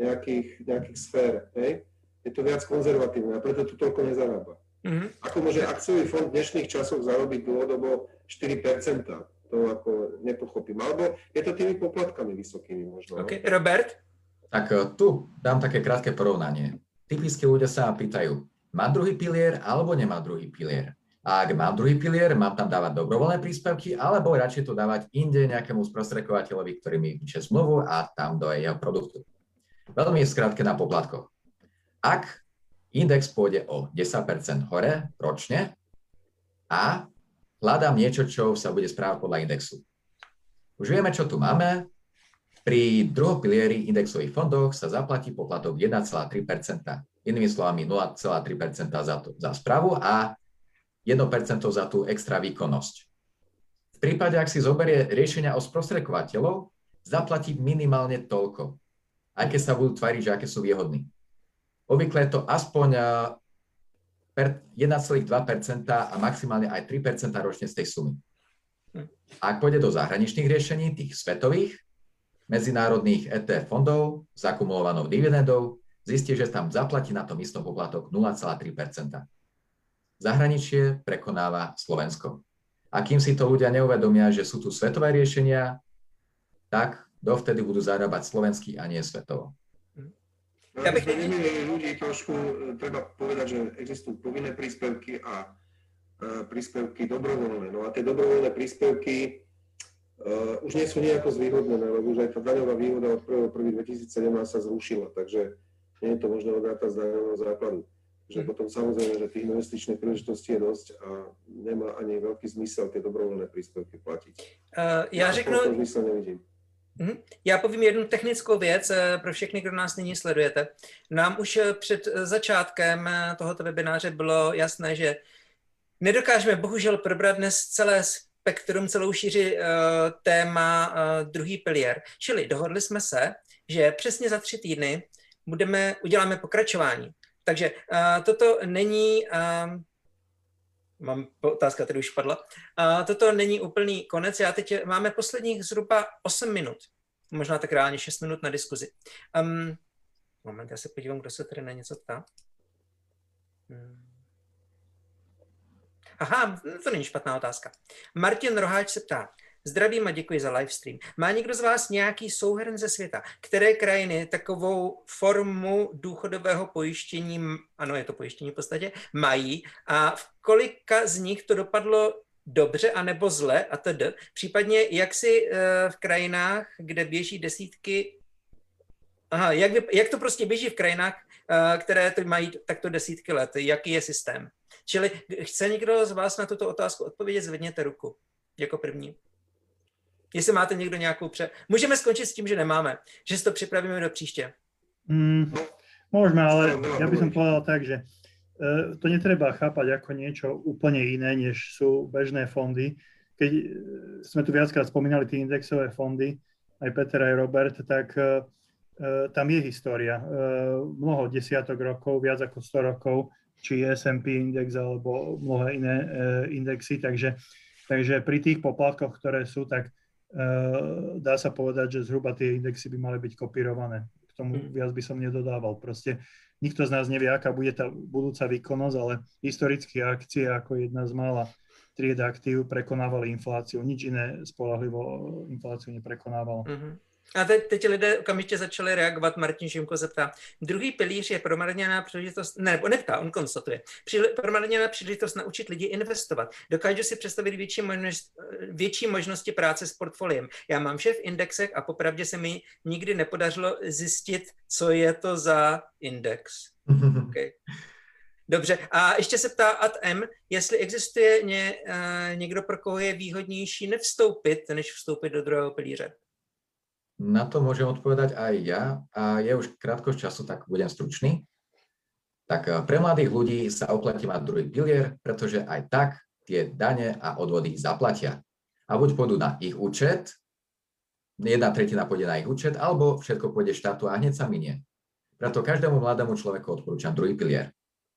nejakých, nejakých sfér. Hej? Je to viac konzervatívne a preto to toľko nezarába. Mm-hmm. Ako môže akciový fond v dnešných časoch zarobiť dlhodobo 4%? To ako nepochopím. Alebo je to tými poplatkami vysokými možno. Okay. Robert? Tak e, tu dám také krátke porovnanie. Typicky ľudia sa pýtajú, má druhý pilier alebo nemá druhý pilier. A ak mám druhý pilier, mám tam dávať dobrovoľné príspevky, alebo radšej to dávať inde nejakému sprostredkovateľovi, ktorý mi píše zmluvu a tam do jeho produktu. Veľmi je skrátke na poplatkoch. Ak index pôjde o 10% hore ročne a hľadám niečo, čo sa bude správať podľa indexu. Už vieme, čo tu máme. Pri druhom pilieri indexových fondoch sa zaplatí poplatok 1,3% inými slovami 0,3 za, to, za správu a 1% za tú extra výkonnosť. V prípade, ak si zoberie riešenia o sprostredkovateľov, zaplatí minimálne toľko, aj keď sa budú tváriť, že aké sú výhodní. Obvykle je to aspoň 1,2% a maximálne aj 3% ročne z tej sumy. Ak pôjde do zahraničných riešení, tých svetových, medzinárodných ETF fondov s akumulovanou dividendou, zistí, že tam zaplatí na tom istom poplatok 0,3% Zahraničie prekonáva Slovensko. A kým si to ľudia neuvedomia, že sú tu svetové riešenia, tak dovtedy budú zarábať slovenský a nie svetovo. Ja bych... ľudí trošku e, treba povedať, že existujú povinné príspevky a e, príspevky dobrovoľné. No a tie dobrovoľné príspevky uh, už nie sú nejako zvýhodnené, lebo už aj tá daňová výhoda od 1.1.2017 sa zrušila, takže nie je to možné odrátať z daňového základu. Že mhm. potom samozrejme, že tých investičných príležitostí je dosť a nemá ani veľký zmysel tie dobrovoľné príspevky platiť. Uh, já řeknu... Mhm. Já povím jednu technickou věc eh, pro všechny, kdo nás nyní sledujete. Nám už eh, před začátkem tohoto webináře bylo jasné, že nedokážeme bohužel probrat dnes celé spektrum, celou šíři téma uh, druhý pilier. Čili dohodli jsme se, že přesně za tři týdny budeme, uděláme pokračování. takže toto není, mám otázka, tady už padla, uh, toto není úplný konec, já teď máme posledních zhruba 8 minut, možná tak reálně 6 minut na diskuzi. Um, moment, já se podívám, kdo se tady na něco ptá. Hmm. Aha, to není špatná otázka. Martin Roháč se ptá, Zdravím a děkuji za livestream. Má někdo z vás nějaký souhrn ze světa? Které krajiny takovou formu důchodového pojištění, ano, je to pojištění v podstatě, mají a v kolika z nich to dopadlo dobře anebo zle a td. Případně jak si uh, v krajinách, kde běží desítky Aha, jak, jak to prostě běží v krajinách, uh, které to mají takto desítky let? Jaký je systém? Čili chce někdo z vás na tuto otázku odpovědět, zvedněte ruku jako první. Jestli máte někdo nějakou pře... Můžeme skončit s tím, že nemáme, že si to připravíme do příště. Mm, môžeme, ale ja by som povedal tak, že uh, to netreba chápať ako niečo úplne iné, než sú bežné fondy. Keď e, sme tu viackrát spomínali tie indexové fondy, aj Peter, aj Robert, tak uh, tam je história. Mnoho desiatok rokov, viac ako 100 rokov, či S&P index alebo mnohé iné indexy, takže, takže pri tých poplatkoch, ktoré sú, tak Eh, dá sa povedať, že zhruba tie indexy by mali byť kopírované. K tomu hmm. viac by som nedodával. Proste nikto z nás nevie, aká bude tá budúca výkonnosť, ale historické akcie ako jedna z mála tried aktív prekonávali infláciu. Nič iné spolahlivo infláciu neprekonávalo. Mm-hmm. A teď, teď lidé okamžitě začali reagovat. Martin Šimko se ptá, druhý pilíř je promarněná příležitost, ne, nebo neptá, on konstatuje, Při, promarněná příležitost naučit lidi investovat. Dokážu si představit větší, možnost, větší možnosti práce s portfoliem. Já mám vše v indexech a popravdě se mi nikdy nepodařilo zjistit, co je to za index. Okay. Dobře, a ještě se ptá Ad M, jestli existuje ně, uh, někdo, pro koho je výhodnější nevstoupit, než vstoupit do druhého pilíře. Na to môžem odpovedať aj ja a je už krátko času, tak budem stručný. Tak eh, pre mladých ľudí sa oplatí mať druhý pilier, pretože aj tak tie dane a odvody zaplatia. A buď pôjdu na ich účet, jedna tretina pôjde na ich účet, alebo všetko pôjde štátu a hneď sa minie. Preto každému mladému človeku odporúčam druhý pilier.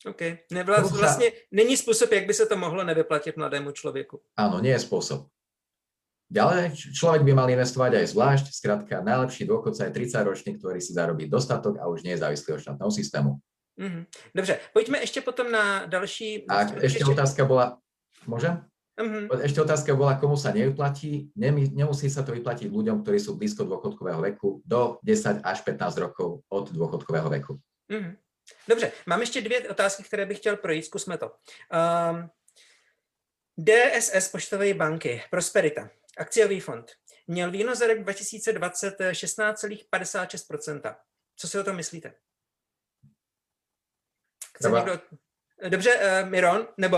OK. Vlastne není spôsob, jak by sa to mohlo nevyplatiť mladému človeku. Áno, nie je spôsob. Ďalej, človek by mal investovať aj zvlášť, skrátka najlepší dôchodca je 30 ročný, ktorý si zarobí dostatok a už nie je závislý od štátneho systému. Mm-hmm. Dobře, pojďme ještě potom na další... A ešte otázka bola, môžem? Mm-hmm. Ešte otázka bola, komu sa nevyplatí. Nemusí sa to vyplatiť ľuďom, ktorí sú blízko dôchodkového veku, do 10 až 15 rokov od dôchodkového veku. Mm-hmm. Dobře, mám ještě dvě otázky, které bych chtěl projít, zkusme to. Um, DSS Poštové banky, Prosperita. Akciový fond měl výnos za rok 2020 16,56%. Co si o tom myslíte? Chce někdo... Dobře, uh, Miron, nebo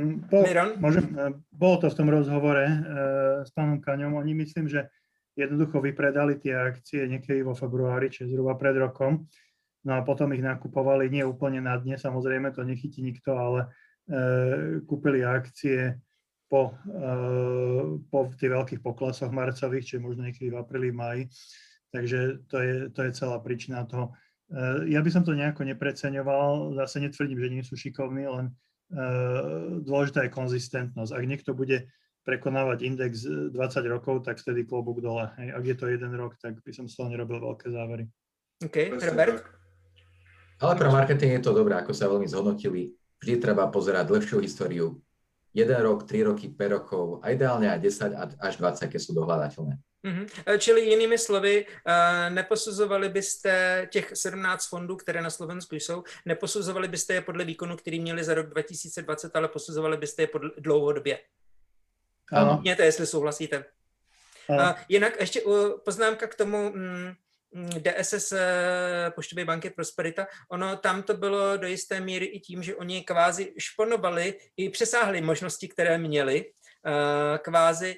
hm, po, Miron? Môžem, eh, bolo to v tom rozhovore uh, s pánom Kaňom. Oni myslím, že jednoducho vypredali tie akcie niekedy vo februári, čiže zhruba pred rokom. No a potom ich nakupovali nie úplne na dne, samozrejme to nechytí nikto, ale uh, kúpili akcie po, eh, po tých veľkých poklasoch marcových, čiže možno niekedy v apríli, maji. Takže to je, to je celá príčina toho. Eh, ja by som to nejako nepreceňoval, zase netvrdím, že nie sú šikovní, len eh, dôležitá je konzistentnosť. Ak niekto bude prekonávať index 20 rokov, tak vtedy klobúk dole. Hej. Ak je to jeden rok, tak by som z toho nerobil veľké závery. OK, Robert? Ale pre marketing je to dobré, ako sa veľmi zhodnotili. Vždy treba pozerať dlhšiu históriu, 1 rok, 3 roky, 5 rokov a ideálne aj 10 až 20, keď sú dohľadateľné. Mm-hmm. Čili jinými slovy, uh, neposuzovali byste těch 17 fondů, které na Slovensku jsou, neposuzovali byste je podle výkonu, který měli za rok 2020, ale posuzovali byste je podle dlouhodobě. Ano. Měte, jestli souhlasíte. Ano. Uh, jinak ještě poznámka k tomu, Mm, DSS eh, Poštové banky Prosperita, ono tam to bylo do jisté míry i tím, že oni kvázi šponovali i přesáhli možnosti, které měli, eh, kvázi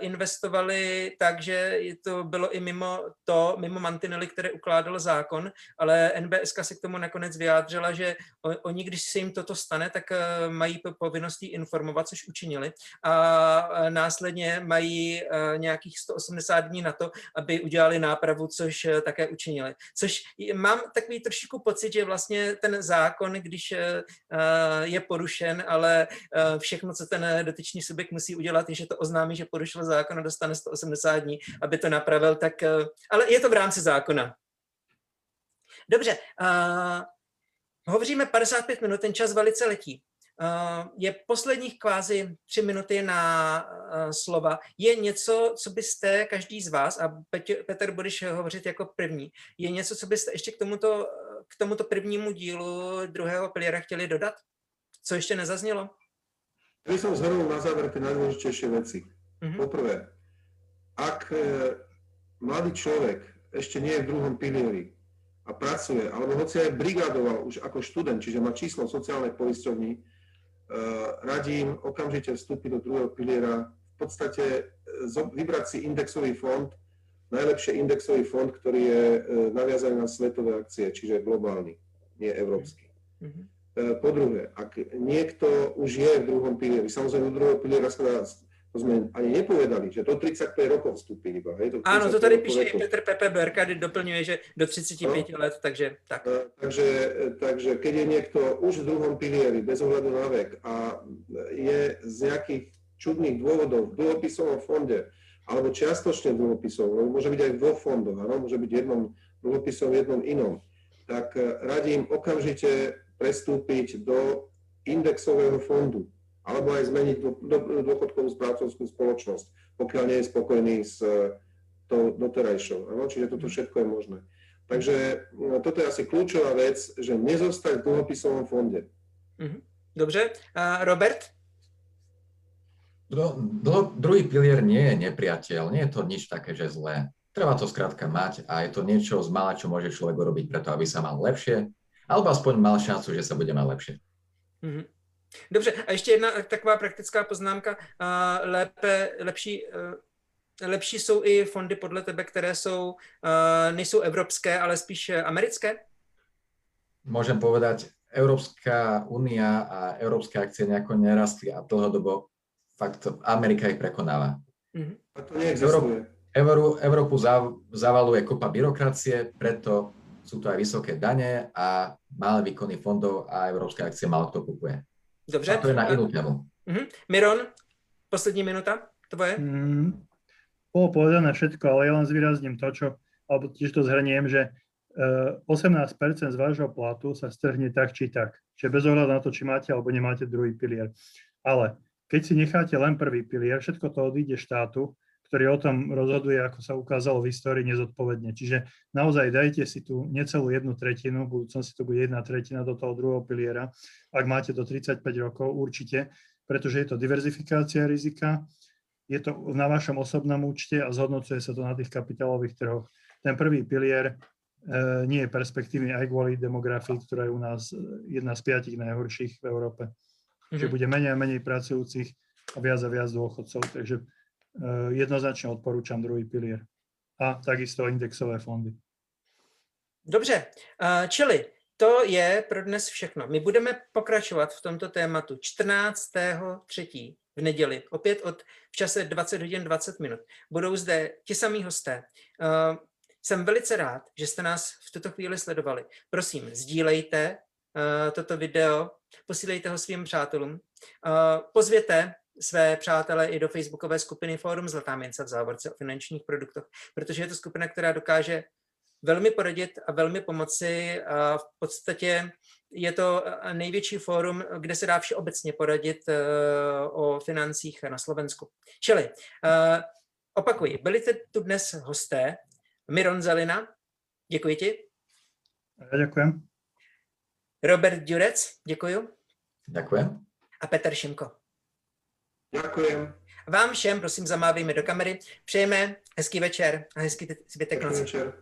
investovali tak, že to bylo i mimo to, mimo mantinely, které ukládal zákon, ale NBSK se k tomu nakonec vyjádřila, že oni, když se jim toto stane, tak mají povinnost informovat, což učinili a následně mají nějakých 180 dní na to, aby udělali nápravu, což také učinili. Což mám takový trošičku pocit, že vlastně ten zákon, když je porušen, ale všechno, co ten dotyčný subjekt musí udělat, je, že to oznámí, že porušil zákon a dostane 180 dní, aby to napravil, tak, ale je to v rámci zákona. Dobře, uh, hovoříme 55 minut, ten čas velice letí. Uh, je posledních kvázi tři minuty na uh, slova. Je něco, co byste, každý z vás, a Petr, budeš hovořit jako první, je něco, co byste ještě k tomuto, k tomuto prvnímu dílu druhého piliera chtěli dodat? Co ještě nezaznělo? by som zhrnul na záver tie najdôležitejšie veci. Mm-hmm. Poprvé, ak e, mladý človek ešte nie je v druhom pilieri a pracuje, alebo hoci aj brigadoval už ako študent, čiže má číslo sociálnej poisťovni, e, radím okamžite vstúpiť do druhého piliera, v podstate e, vybrať si indexový fond, najlepšie indexový fond, ktorý je e, naviazaný na svetové akcie, čiže globálny, nie európsky. Mm-hmm. Po druhé, ak niekto už je v druhom pilieri, samozrejme do druhého piliera sa dá, to sme ani nepovedali, že do 35 rokov vstúpi iba. Hej, Áno, to tady píše i Petr Pepe Berka, kdy doplňuje, že do 35 no. let, takže tak. E, takže, takže keď je niekto už v druhom pilieri, bez ohľadu na vek a je z nejakých čudných dôvodov v dlhopisovom fonde, alebo čiastočne dlhopisov, lebo môže byť aj v dvoch fondoch, áno, môže byť jednom dlhopisom, jednom inom, tak e, radím okamžite prestúpiť do indexového fondu alebo aj zmeniť do, do, dôchodkovú správcovskú spoločnosť, pokiaľ nie je spokojný s tou doterajšou. Ano? Čiže toto všetko je možné. Takže no, toto je asi kľúčová vec, že nezostať v dlhopisovom fonde. Mhm. Dobře. A Robert? Dlo, druhý pilier nie je nepriateľ, nie je to nič také, že zlé. Treba to skrátka mať a je to niečo z mala, čo môže človek urobiť preto, aby sa mal lepšie, alebo aspoň mal šancu, že se bude mať lepšie. Mm-hmm. Dobře, a ještě jedna taková praktická poznámka. Lépe, lepší, e, lepší jsou i fondy podle tebe, které jsou, nejsou evropské, ale spíš americké? Môžem povedať, Európska únia a európske akcie nejako nerastli a dlhodobo fakt Amerika ich prekonáva. Mm-hmm. A to neexistuje. Európu, Európu zavaluje kopa byrokracie, preto sú to aj vysoké dane a malé výkony fondov a európske akcie málo kto kupuje. Dobře. A to je na inú tému. Uh-huh. Miron, poslední minuta, tvoje? Mm, bolo povedané všetko, ale ja len zvýrazním to, čo, alebo tiež to zhrniem, že 18% e, z vášho platu sa strhne tak či tak. Čiže bez ohľadu na to, či máte alebo nemáte druhý pilier. Ale keď si necháte len prvý pilier, všetko to odíde štátu ktorý o tom rozhoduje, ako sa ukázalo v histórii, nezodpovedne. Čiže naozaj dajte si tu necelú jednu tretinu, v budúcnosti to bude jedna tretina do toho druhého piliera, ak máte do 35 rokov, určite, pretože je to diverzifikácia rizika, je to na vašom osobnom účte a zhodnocuje sa to na tých kapitálových trhoch. Ten prvý pilier e, nie je perspektívny aj kvôli demografii, ktorá je u nás jedna z piatich najhorších v Európe. Čiže mhm. bude menej a menej pracujúcich a viac a viac dôchodcov. Takže jednoznačne odporúčam druhý pilier. A takisto indexové fondy. Dobře, eh, čili to je pro dnes všechno. My budeme pokračovat v tomto tématu 14.3. v neděli, opět od v čase 20 hodin 20 minut. Budou zde ti samí hosté. Eh, jsem velice rád, že jste nás v tuto chvíli sledovali. Prosím, sdílejte toto video, posílejte ho svým přátelům, pozvěte své přátelé i do facebookové skupiny Fórum Zlatá mince v závorce o finančních produktech, protože je to skupina, která dokáže velmi poradit a velmi pomoci. A v podstatě je to největší fórum, kde se dá všeobecně poradit eh, o financích na Slovensku. Čili opakuji, byli tu dnes hosté Miron Zelina, děkuji ti. Děkuji. Robert Durec, děkuji. Děkuji. A Petr Šimko. Ďakujem. Vám všem, prosím, zamávejme do kamery. Přejeme hezký večer a hezký zbytek noci. Večer.